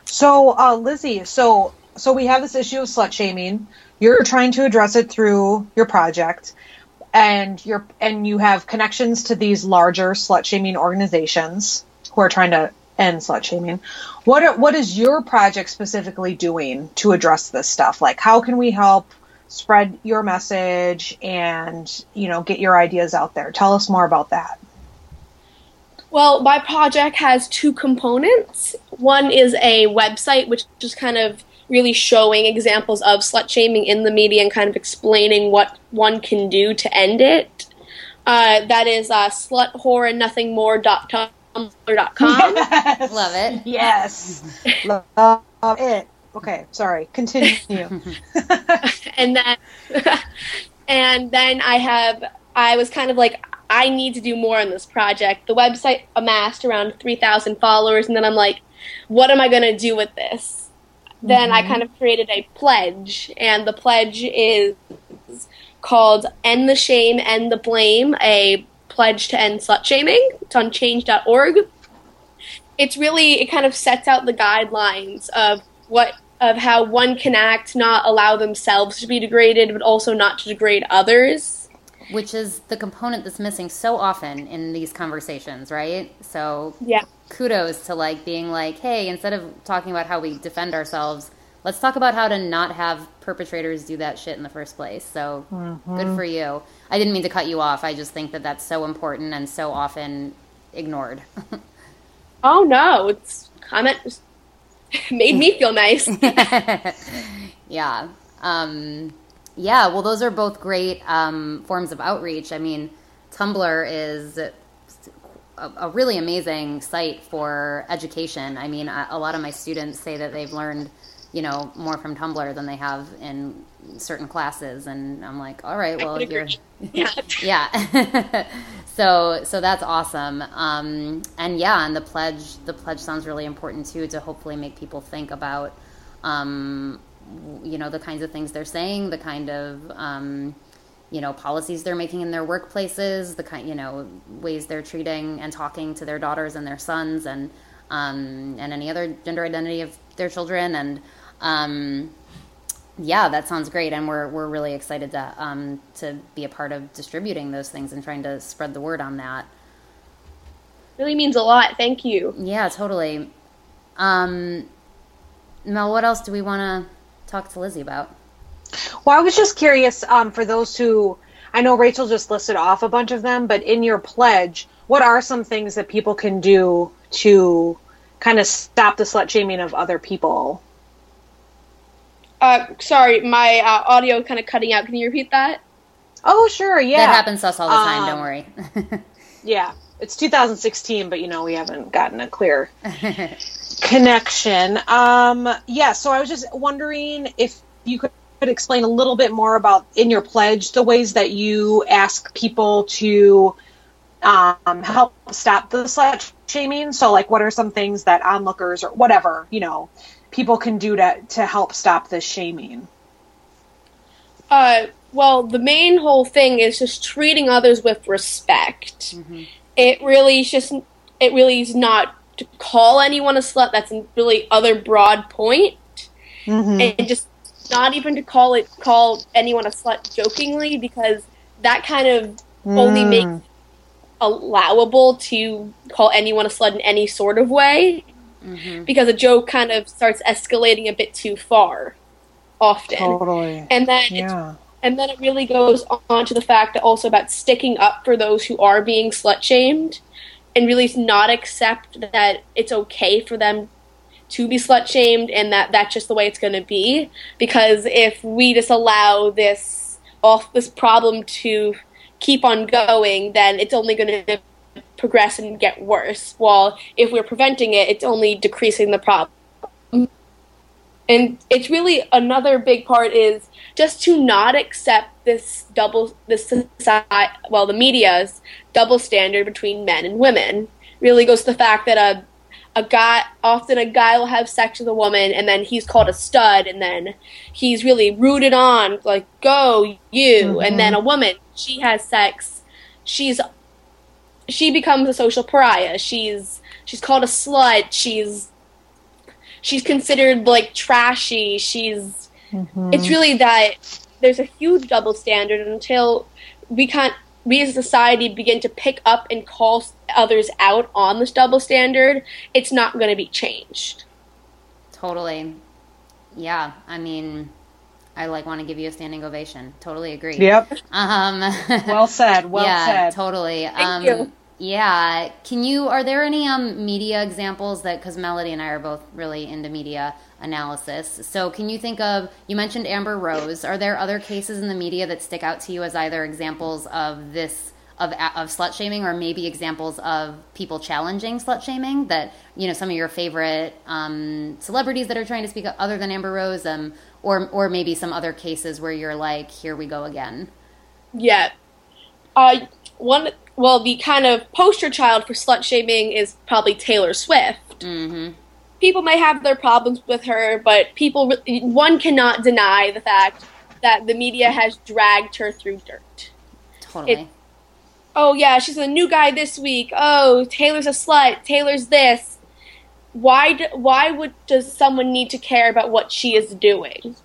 So, uh, Lizzie, so so we have this issue of slut shaming. You're trying to address it through your project, and you're and you have connections to these larger slut shaming organizations who are trying to end slut shaming. What are, what is your project specifically doing to address this stuff? Like, how can we help spread your message and you know get your ideas out there? Tell us more about that. Well, my project has two components. One is a website, which is kind of really showing examples of slut shaming in the media and kind of explaining what one can do to end it. Uh, that is uh, sluthorrorandnothingmore.tumblr.com. Love it. Yes, love it. Okay, sorry. Continue. [LAUGHS] and then and then I have I was kind of like I need to do more on this project. The website amassed around 3,000 followers and then I'm like what am I going to do with this? Then I mm-hmm. kind of created a pledge and the pledge is called End the Shame, End the Blame, a pledge to end slut shaming. It's on change.org. It's really it kind of sets out the guidelines of what of how one can act, not allow themselves to be degraded, but also not to degrade others. Which is the component that's missing so often in these conversations, right? So Yeah. kudos to like being like, hey, instead of talking about how we defend ourselves, let's talk about how to not have perpetrators do that shit in the first place. So good for you. I didn't mean to cut you off. I just think that that's so important and so often ignored. [LAUGHS] Oh no, it's comment just [LAUGHS] made me feel nice. [LAUGHS] yeah. Um, yeah. Well, those are both great um, forms of outreach. I mean, Tumblr is a, a really amazing site for education. I mean, a, a lot of my students say that they've learned, you know, more from Tumblr than they have in certain classes, and I'm like, all right, well, you're. [LAUGHS] yeah. yeah [LAUGHS] so so that's awesome um, and yeah and the pledge the pledge sounds really important too to hopefully make people think about um, you know the kinds of things they're saying the kind of um, you know policies they're making in their workplaces the kind you know ways they're treating and talking to their daughters and their sons and um, and any other gender identity of their children and um, yeah, that sounds great, and we're we're really excited to um, to be a part of distributing those things and trying to spread the word on that. Really means a lot. Thank you. Yeah, totally. Um, Mel, what else do we want to talk to Lizzie about? Well, I was just curious um, for those who I know Rachel just listed off a bunch of them, but in your pledge, what are some things that people can do to kind of stop the slut shaming of other people? Uh, sorry, my uh, audio kind of cutting out. Can you repeat that? Oh, sure, yeah, That happens to us all the time. Um, don't worry. [LAUGHS] yeah. It's 2016, but you know we haven't gotten a clear [LAUGHS] connection. Um, yeah, so I was just wondering if you could explain a little bit more about in your pledge the ways that you ask people to um, help stop the slut shaming. So, like, what are some things that onlookers or whatever you know people can do to to help stop this shaming? Uh, well, the main whole thing is just treating others with respect. Mm-hmm. it really is just it really is not to call anyone a slut. That's a really other broad point. point, and just not even to call it call anyone a slut jokingly because that kind of only mm. makes allowable to call anyone a slut in any sort of way Mm-hmm. because a joke kind of starts escalating a bit too far often Totally. and then Yeah. and then it really goes on to the fact that also about sticking up for those who are being slut shamed and really not accept that it's okay for them to be slut shamed and that that's just the way it's going to be because if we just allow this off this problem to keep on going then it's only going to progress and get worse while if we're preventing it it's only decreasing the problem. And it's really another big part is just to not accept this double this society well the media's double standard between men and women. Really goes to the fact that a a guy often a guy will have sex with a woman and then he's called a stud and then he's really rooted on like go you. And then mm-hmm. a woman she has sex she's she becomes a social pariah. She's she's called a slut. She's she's considered like trashy. She's mm-hmm. it's really that there's a huge double standard until we can't we as a society begin to pick up and call others out on this double standard it's not going to be changed. Totally. Yeah, I mean, I like want to give you a standing ovation. Totally agree. Yep. Um. [LAUGHS] Well said. Well yeah, said. totally. um, you. Yeah. Can you? Are there any um media examples that? Because Melody and I are both really into media analysis. So can you think of? You mentioned Amber Rose. Are there other cases in the media that stick out to you as either examples of this? Of, of slut shaming, or maybe examples of people challenging slut shaming that you know some of your favorite um, celebrities that are trying to speak up other than Amber Rose, um, or or maybe some other cases where you're like, here we go again. yeah uh one well the kind of poster child for slut shaming is probably taylor swift hmm people may have their problems with her, but people one cannot deny the fact that the media has dragged her through dirt. Totally. It- Oh yeah, she's a new guy this week. Oh, Taylor's a slut. Taylor's this. Why? Do, why would does someone need to care about what she is doing?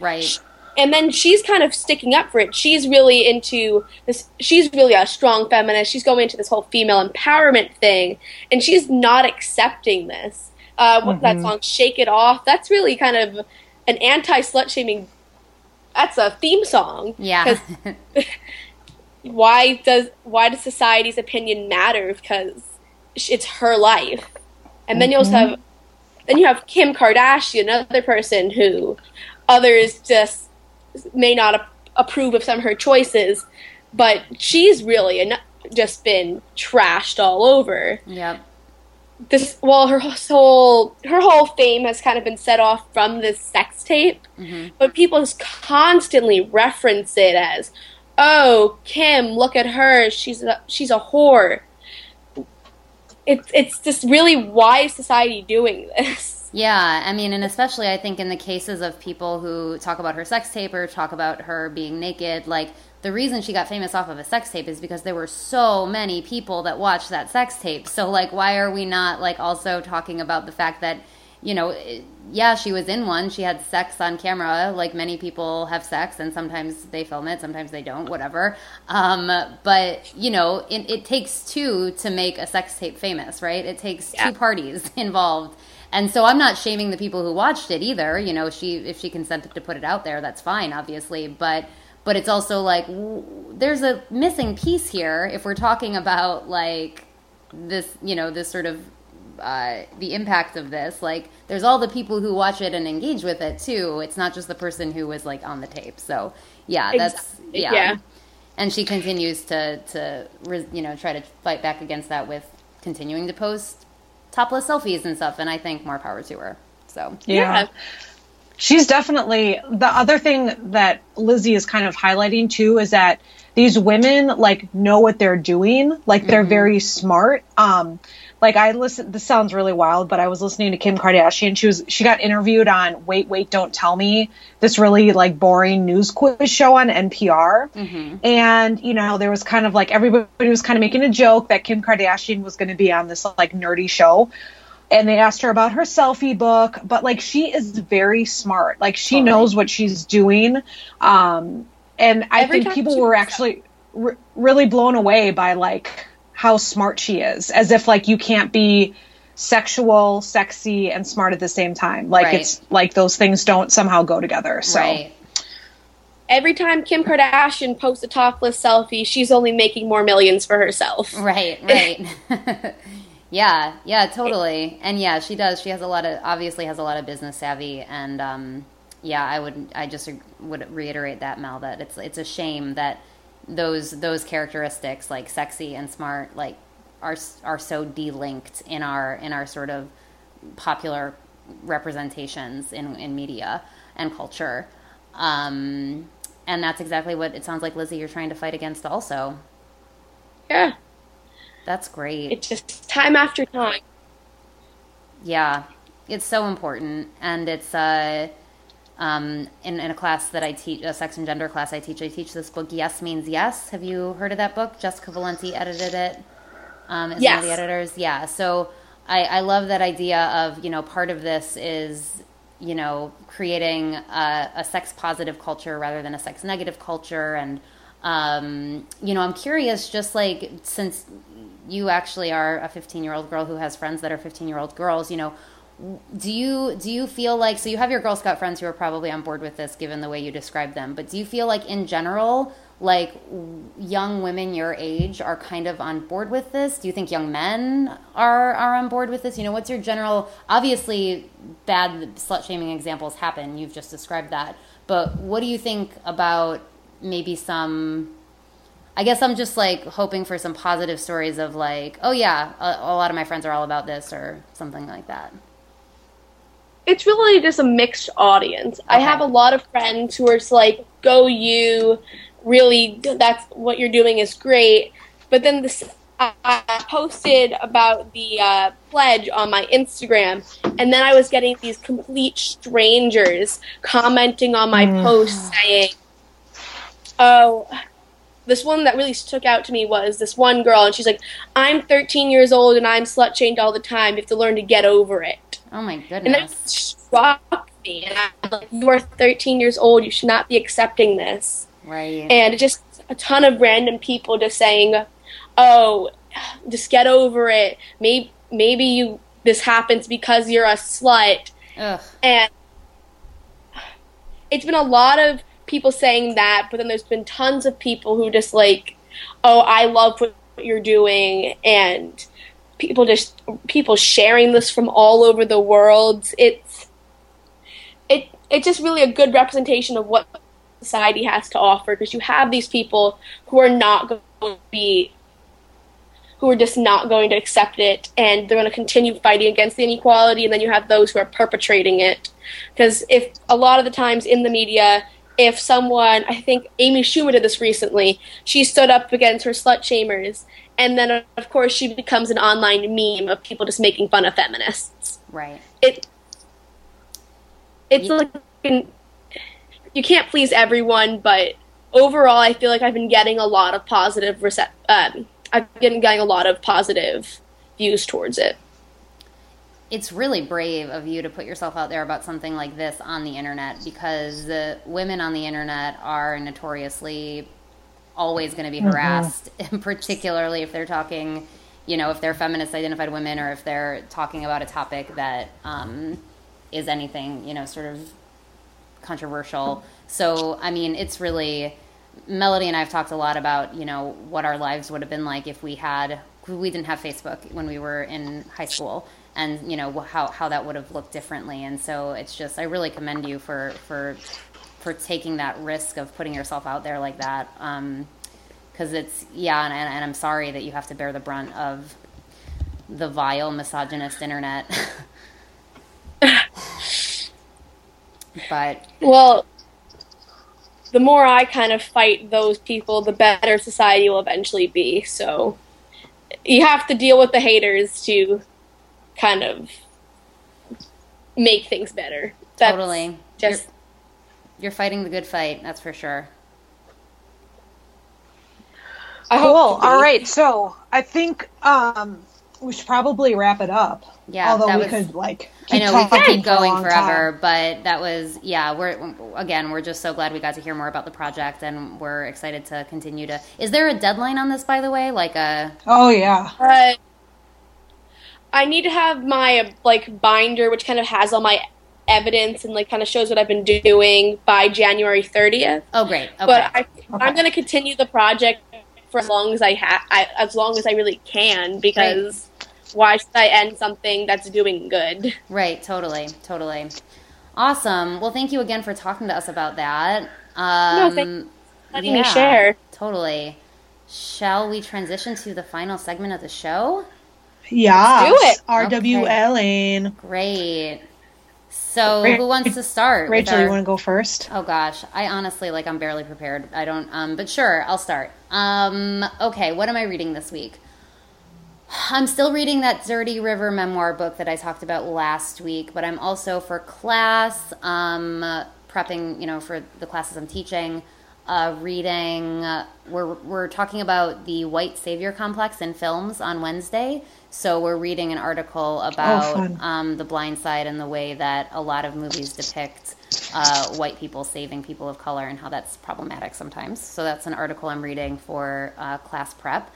right. and then she's kind of sticking up for it. She's really into this. She's really a strong feminist. She's going into this whole female empowerment thing, and she's not accepting this. Uh, what that song "Shake It Off"? That's really kind of an anti slut shaming. That's a theme song. yeah [LAUGHS] why does why does society's opinion matter? Because it's her life, and then you also have then you have Kim Kardashian, another person who others just may not ap- approve of some of her choices, but she's really en- just been trashed all over. yep. This well, her whole her whole fame has kind of been set off from this sex tape, mm-hmm. but people just constantly reference it as, "Oh, Kim, look at her. She's a she's a whore." It's it's just really why is society doing this? [LAUGHS] Yeah, I mean, and especially I think in the cases of people who talk about her sex tape or talk about her being naked, like the reason she got famous off of a sex tape is because there were so many people that watched that sex tape. So, like, why are we not like also talking about the fact that, you know, yeah, she was in one. She had sex on camera, like many people have sex, and sometimes they film it, sometimes they don't, whatever. Um, but you know, it, it takes two to make a sex tape famous, right? It takes Yeah. two parties [LAUGHS] involved. And so I'm not shaming the people who watched it either. You know, she if she consented to put it out there, that's fine, obviously. But but it's also like w- there's a missing piece here if we're talking about like this, you know, this sort of uh, the impact of this. Like, there's all the people who watch it and engage with it too. It's not just the person who was like on the tape. So yeah, that's Exactly, yeah. yeah. And she continues to to you know try to fight back against that with continuing to post topless selfies and stuff. And I think more power to her. So Yeah. She's definitely the other thing that Lizzie is kind of highlighting too is that these women like know what they're doing. Like they're very smart. Um, like I listen. This sounds really wild, but I was listening to Kim Kardashian. She was she got interviewed on Wait Wait Don't Tell Me, this really like boring news quiz show on NPR. And you know there was kind of like everybody was kind of making a joke that Kim Kardashian was going to be on this like nerdy show. And they asked her about her selfie book, but like she is very smart. Like she knows what she's doing. Um, and I Every think people were actually r- really blown away by like how smart she is as if like you can't be sexual sexy and smart at the same time like Right. it's like those things don't somehow go together so Right. Every time Kim Kardashian posts a topless selfie, she's only making more millions for herself. Right, [LAUGHS] right. [LAUGHS] yeah, yeah, totally. And yeah, she does. She has a lot of obviously has a lot of business savvy and um yeah, I would I just would reiterate that Mel that it's it's a shame that those those characteristics like sexy and smart like are are so delinked in our in our sort of popular representations in in media and culture. Um and that's exactly what it sounds like Lizzie you're trying to fight against also. Yeah. That's great. It's just time after time. Yeah, it's so important, and it's uh, um, in in a class that I teach, a sex and gender class I teach. I teach this book. Yes means yes. Have you heard of that book? Jessica Valenti edited it. Um, is one of the editors. Yeah. So I, I love that idea of you know part of this is you know creating a, a sex positive culture rather than a sex negative culture, and um, you know I'm curious, just like since you actually are a 15 year old girl who has friends that are 15 year old girls you know do you do you feel like so you have your girl scout friends who are probably on board with this given the way you describe them but do you feel like in general like young women your age are kind of on board with this do you think young men are are on board with this you know what's your general obviously bad slut shaming examples happen you've just described that but what do you think about maybe some I guess I'm just like hoping for some positive stories of like, oh yeah, a, a lot of my friends are all about this or something like that. It's really just a mixed audience. I have a lot of friends who are just like, "Go you!" Really, that's what you're doing is great. But then this, I posted about the uh, pledge on my Instagram, and then I was getting these complete strangers commenting on my post saying, "Oh." This one that really stuck out to me was this one girl, and she's like, "I'm 13 years old and I'm slut shamed all the time. You have to learn to get over it." Oh my goodness. And that shocked me. And I'm like, you are 13 years old. You should not be accepting this. right. And just a ton of random people just saying, oh, just get over it. Maybe, maybe you this happens because you're a slut. Ugh. And it's been a lot of people saying that, but then there's been tons of people who just like, oh, I love what you're doing, and people just people sharing this from all over the world. It's it it's just really a good representation of what society has to offer because you have these people who are not going to be who are just not going to accept it and they're going to continue fighting against the inequality and then you have those who are perpetrating it because if a lot of the times in the media if someone i think amy schumer did this recently she stood up against her slut shamers and then of course she becomes an online meme of people just making fun of feminists Right. it it's Yeah. like you can't please everyone but overall i feel like i've been getting a lot of positive recep- um, i've been getting a lot of positive views towards it It's really brave of you to put yourself out there about something like this on the internet because the women on the internet are notoriously always going to be harassed, [LAUGHS] and particularly if they're talking, you know, if they're feminist identified women or if they're talking about a topic that um, is anything, you know, sort of controversial. So, I mean, it's really Melody and I have talked a lot about, you know, what our lives would have been like if we had we didn't have Facebook when we were in high school and, you know, how how that would have looked differently. And so it's just I really commend you for for for taking that risk of putting yourself out there like that. Um because it's yeah, and, and I'm sorry that you have to bear the brunt of the vile misogynist internet. [LAUGHS] But Well, the more I kind of fight those people, the better society will eventually be. So you have to deal with the haters to kind of make things better. That's totally, Just you're, you're fighting the good fight. That's for sure. I Cool. hope. All right. So I think um, we should probably wrap it up. Yeah, Although that we was- could like. I Keep know we could keep for going long forever, time. but that was yeah. We're again, we're just so glad we got to hear more about the project, and we're excited to continue to. Is there a deadline on this, by the way? Like a Oh yeah. But I need to have my like binder, which kind of has all my evidence and like kind of shows what I've been doing by January 30th. oh great, okay, But I, I'm going to continue the project for as long as I have, as long as I really can, because why should I end something that's doing good? right, totally, totally, awesome. Well, thank you again for talking to us about that. Um, thank- you Letting me share. Totally. Shall we transition to the final segment of the show? Yeah. do it. RWLing. Great. So, Ra- who wants to start? Rachel, our- you want to go first? Oh gosh, I honestly like I'm barely prepared. I don't um but sure, I'll start. Um okay, what am I reading this week? I'm still reading that Dirty River memoir book that I talked about last week, but I'm also for class um prepping, you know, for the classes I'm teaching, uh reading uh, we're we're talking about the white savior complex in films on Wednesday. So we're reading an article about fun. um, the blind side and the way that a lot of movies depict uh, white people saving people of color and how that's problematic sometimes. So that's an article I'm reading for uh, class prep.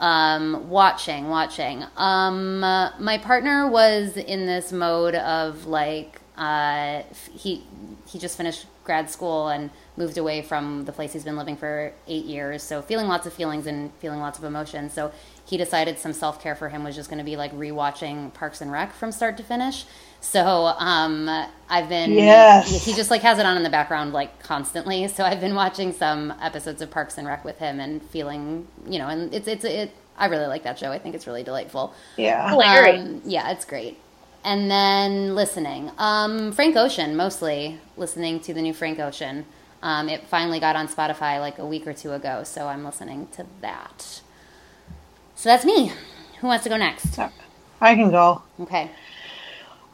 Um, watching, watching. Um, uh, my partner was in this mode of like uh, f- he he just finished grad school and moved away from the place he's been living for eight years. So feeling lots of feelings and feeling lots of emotions. So he decided some self care for him was just going to be like rewatching Parks and Rec from start to finish. So um, I've been Yes. he just like has it on in the background like constantly. So I've been watching some episodes of Parks and Rec with him and feeling you know and it's it's it. I really like that show. I think it's really delightful. Yeah. Hilarious. Um, yeah, it's great. And then listening, um, Frank Ocean mostly listening to the new Frank Ocean. Um, it finally got on Spotify like a week or two ago, so I'm listening to that. So that's me. Who wants to go next? I can go. Okay.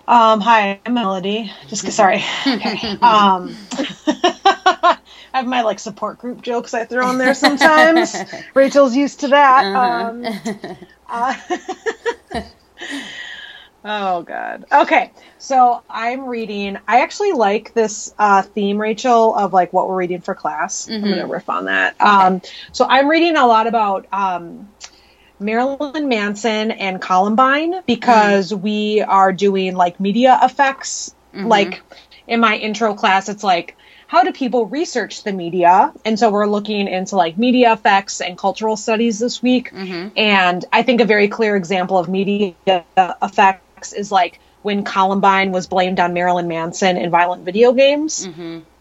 Um, hi, I'm Melody. Just sorry. [LAUGHS] Okay. Um, [LAUGHS] I have my like support group jokes I throw in there sometimes. [LAUGHS] Rachel's used to that. Um, uh, oh god. Okay, so I'm reading. I actually like this uh, theme, Rachel, of like what we're reading for class. I'm gonna riff on that. Um, so I'm reading a lot about. Marilyn Manson and Columbine because mm-hmm. we are doing like media effects. Mm-hmm. Like in my intro class, it's like, how do people research the media? And so we're looking into like media effects and cultural studies this week. Mm-hmm. And I think a very clear example of media effects is like when Columbine was blamed on Marilyn Manson in violent video games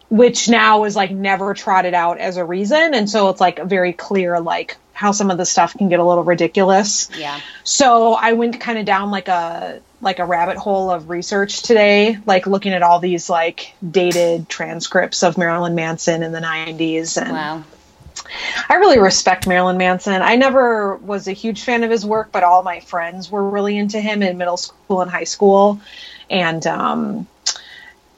which now is like never trotted out as a reason and so it's like very clear like how some of the stuff can get a little ridiculous Yeah. so i went kind of down like a like a rabbit hole of research today like looking at all these like dated transcripts of marilyn manson in the 90s and Wow. I really respect Marilyn Manson. I never was a huge fan of his work, but all my friends were really into him in middle school and high school. And um,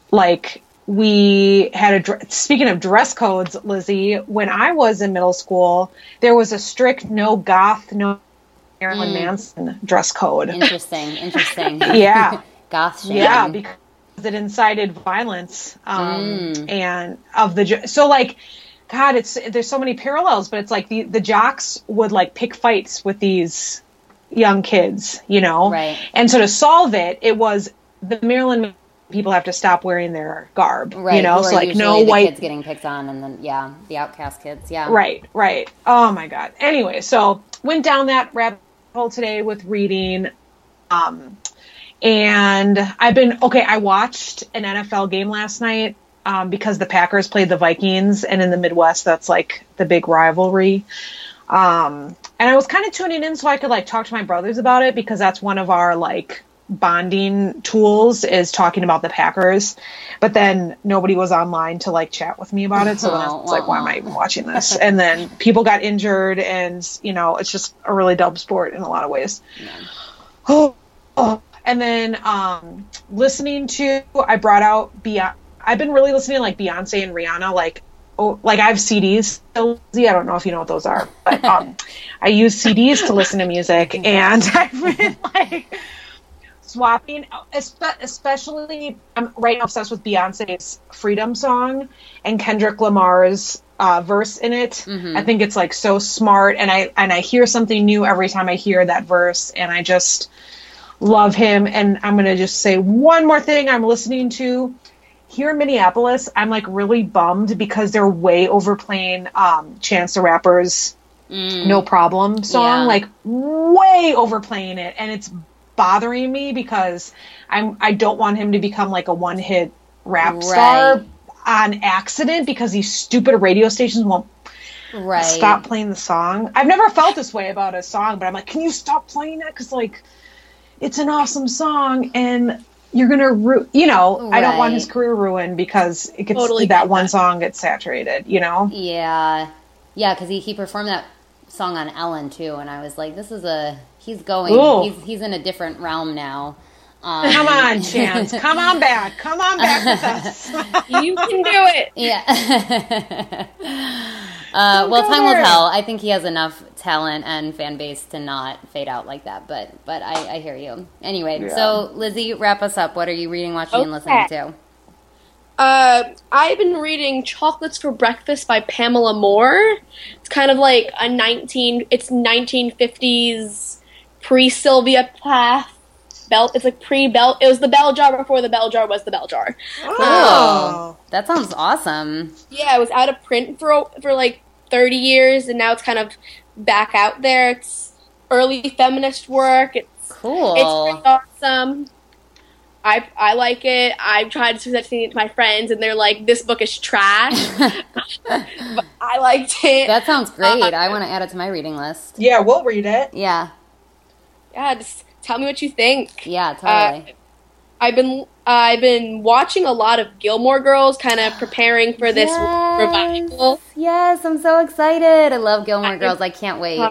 like we had a speaking of dress codes, Lizzie. When I was in middle school, there was a strict no goth, no Marilyn Manson dress code. Interesting. Interesting. [LAUGHS] Yeah. [LAUGHS] Goth shame. Yeah, because it incited violence um, Mm. and of the so like God, it's there's so many parallels, but it's like the the jocks would like pick fights with these young kids, you know, Right. And so to solve it, it was the Marilyn people have to stop wearing their garb, Right. You know, who so like no white kids getting picked on, and then yeah, the outcast kids. Yeah. Right, right. Oh my god. Anyway, so went down that rabbit hole today with reading. Um and I've been okay, I watched an NFL game last night um because the Packers played the Vikings and in the Midwest that's like the big rivalry. Um and I was kind of tuning in so I could like talk to my brothers about it because that's one of our like bonding tools is talking about the Packers, but then nobody was online to like chat with me about it. So then I was like, why am I even watching this? [LAUGHS] And then people got injured, and you know, it's just a really dumb sport in a lot of ways. Oh, oh. [SIGHS] and then um, listening to, I brought out Beyonce. I've been really listening to like Beyonce and Rihanna, like oh, like I have CDs. I don't know if you know what those are, but um, I use CDs to listen to music, [LAUGHS] and [LAUGHS] I've been like swapping, especially I'm right now obsessed with Beyonce's "Freedom" song and Kendrick Lamar's uh, verse in it. I think it's like so smart, and I and I hear something new every time I hear that verse, and I just love him. And I'm gonna just say one more thing I'm listening to here in Minneapolis. I'm like really bummed because they're way overplaying um, Chance the Rapper's "No Problem" song, Yeah. like way overplaying it, and it's bothering me because I'm I don't want him to become like a one hit rap Right. star on accident because these stupid radio stations won't Right. stop playing the song. I've never felt this way about a song, but I'm like, can you stop playing that? Because like, it's an awesome song, and you're gonna, ru- you know, I don't want his career ruined because it gets Totally that one that. song gets saturated. You know, Yeah, yeah, because he, he performed that song on Ellen too, and I was like, this is a he's going Ooh. he's he's in a different realm now. Um, come on, [LAUGHS] Chance, come on back, come on back with [LAUGHS] us. You can do it. [LAUGHS] yeah. uh, well, time will tell. I think he has enough talent and fan base to not fade out like that. But but I, I hear you. Anyway, so Lizzie, wrap us up. What are you reading, watching, and listening to? Uh, I've been reading Chocolates for Breakfast by Pamela Moore. It's kind of like a 19, it's 1950s pre Sylvia Plath. Bell, it's like pre Bell. It was the Bell Jar before the Bell Jar was the Bell Jar. Oh, That sounds awesome. Yeah, it was out of print for for like 30 years, and now it's kind of back out there. It's early feminist work. It's Cool. it's pretty awesome. I I like it. I've tried to suggest it to my friends, and they're like, "This book is trash." [LAUGHS] but I liked it. that sounds great. Uh, I want to add it to my reading list. yeah, we'll read it. Yeah. Yeah, just tell me what you think. Yeah, totally. I've been I've been watching a lot of Gilmore Girls, kind of preparing for this [GASPS] Yes. revival. Yes, I'm so excited. I love Gilmore I- Girls. I can't wait.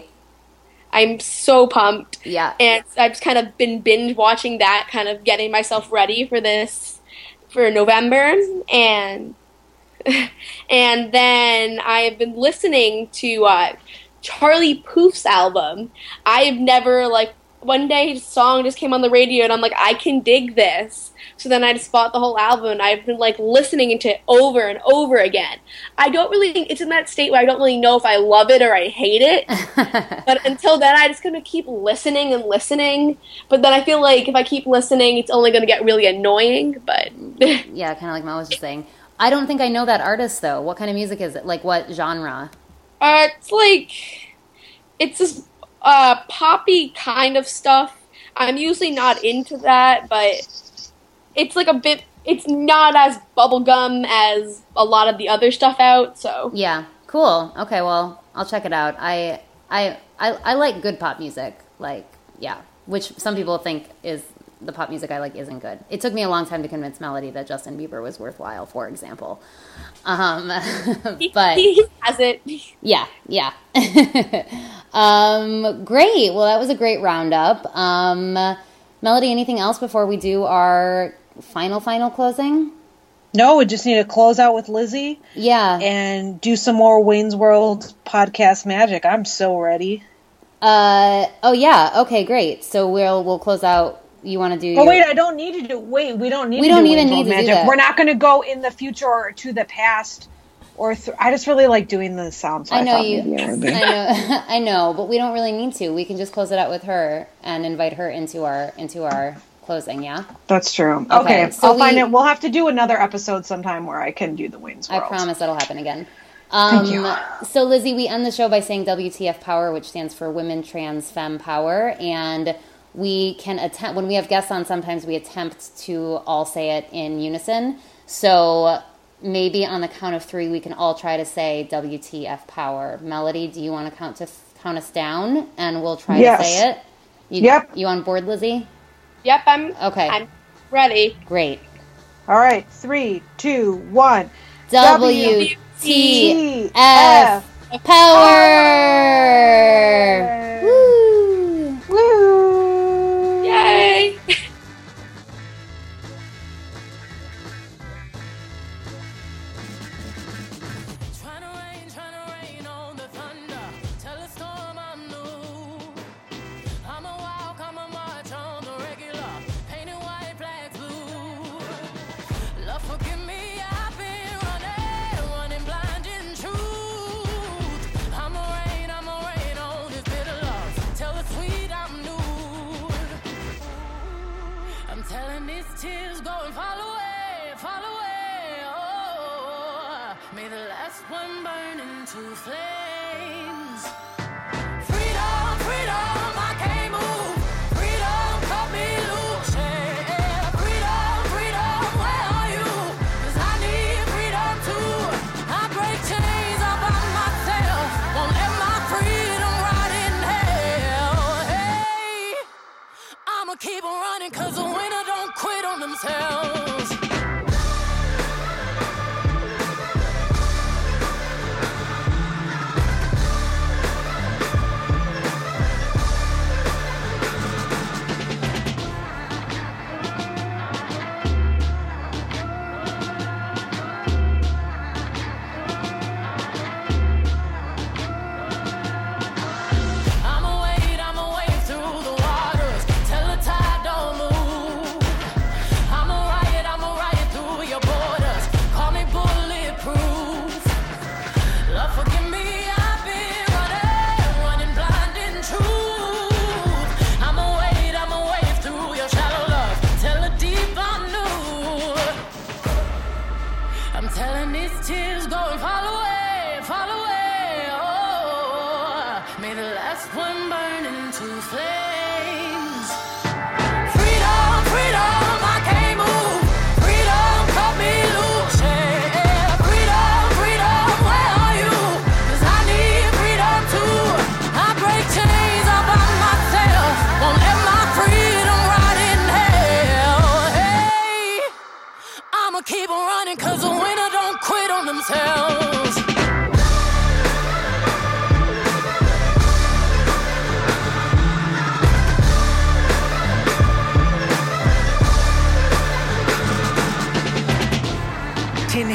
I'm so pumped. Yeah. and I've just kind of been binge watching that, kind of getting myself ready for this for November, and [LAUGHS] and then I have been listening to uh, Charlie Puth's album. I've never like one day his song just came on the radio, and I'm like, I can dig this. So then I just bought the whole album, and I've been like listening to it over and over again. I don't really think it's in that state where I don't really know if I love it or I hate it. [LAUGHS] But until then, I just gonna keep listening and listening. But then I feel like if I keep listening, it's only gonna get really annoying. But [LAUGHS] yeah, kind of like Mel was just saying. I don't think I know that artist though. What kind of music is it? Like what genre? uh, it's like it's this uh, poppy kind of stuff. I'm usually not into that, but it's like a bit. It's not as bubblegum as a lot of the other stuff out. So Yeah, cool. Okay, well, I'll check it out. I I I, I like good pop music. Like, yeah, which some people think is the pop music I like isn't good. It took me a long time to convince Melody that Justin Bieber was worthwhile, for example. Um, [LAUGHS] but [LAUGHS] he, he has it. yeah, yeah. [LAUGHS] um, great. Well, that was a great roundup. Um, Melody, anything else before we do our final final closing? No, we just need to close out with Lizzie Yeah. and do some more Wayne's World podcast magic. I'm so ready. Uh oh yeah. Okay, great. So we'll we'll close out. You want to do? Oh your- wait, I don't need to do. Wait, we don't need. We don't do even need World to do magic. that. We're not going to go in the future or to the past, or th- I just really like doing the sounds. So [LAUGHS] I know you. maybe it would be. I know. I know, but we don't really need to. We can just close it out with her and invite her into our into our closing. Yeah. That's true. Okay, Okay, so I'll find we- it. We'll have to do another episode sometime where I can do the Wayne's I promise that'll happen again. Um, Thank you. So, Lizzie, we end the show by saying WTF Power, which stands for Women Trans Femme Power. And we can attempt, when we have guests on, sometimes we attempt to all say it in unison. So, maybe on the count of three, we can all try to say WTF Power. Melody, do you want to count to count us down? And we'll try Yes. to say it. You, Yep. You on board, Lizzie? Yep, I'm. Okay. I'm ready. Great. All right. Three, two, one. W T F power. Power. Woo. Woo! Yay! Go and fall away, fall away. Oh, may the last one burn into flames. Freedom, freedom,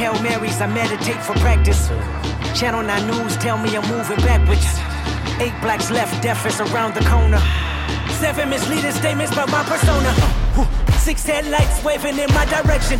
Hail Marys, I meditate for practice. Channel 9 News tell me I'm moving backwards. Eight blacks left, death is around the corner. Seven misleading statements about my persona. Six headlights waving in my direction.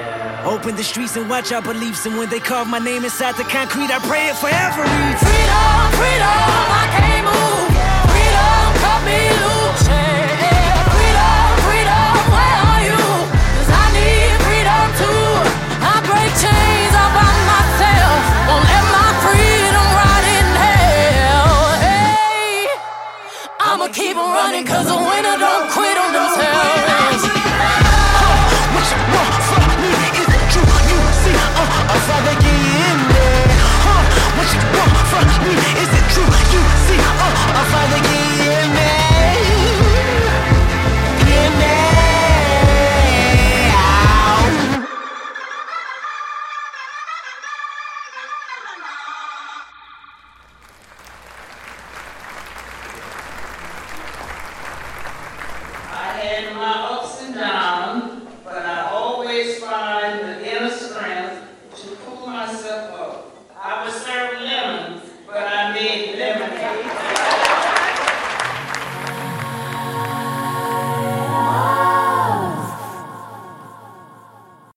Open the streets and watch our beliefs. And when they carve my name inside the concrete, I pray it forever. Freedom, freedom, I can't move. Freedom, cut me loose. Freedom, freedom, where are you? Cause I need freedom too. I break chains all by myself. Won't let my freedom rot in hell. Hey, I'ma keep on running cause the winner don't quit.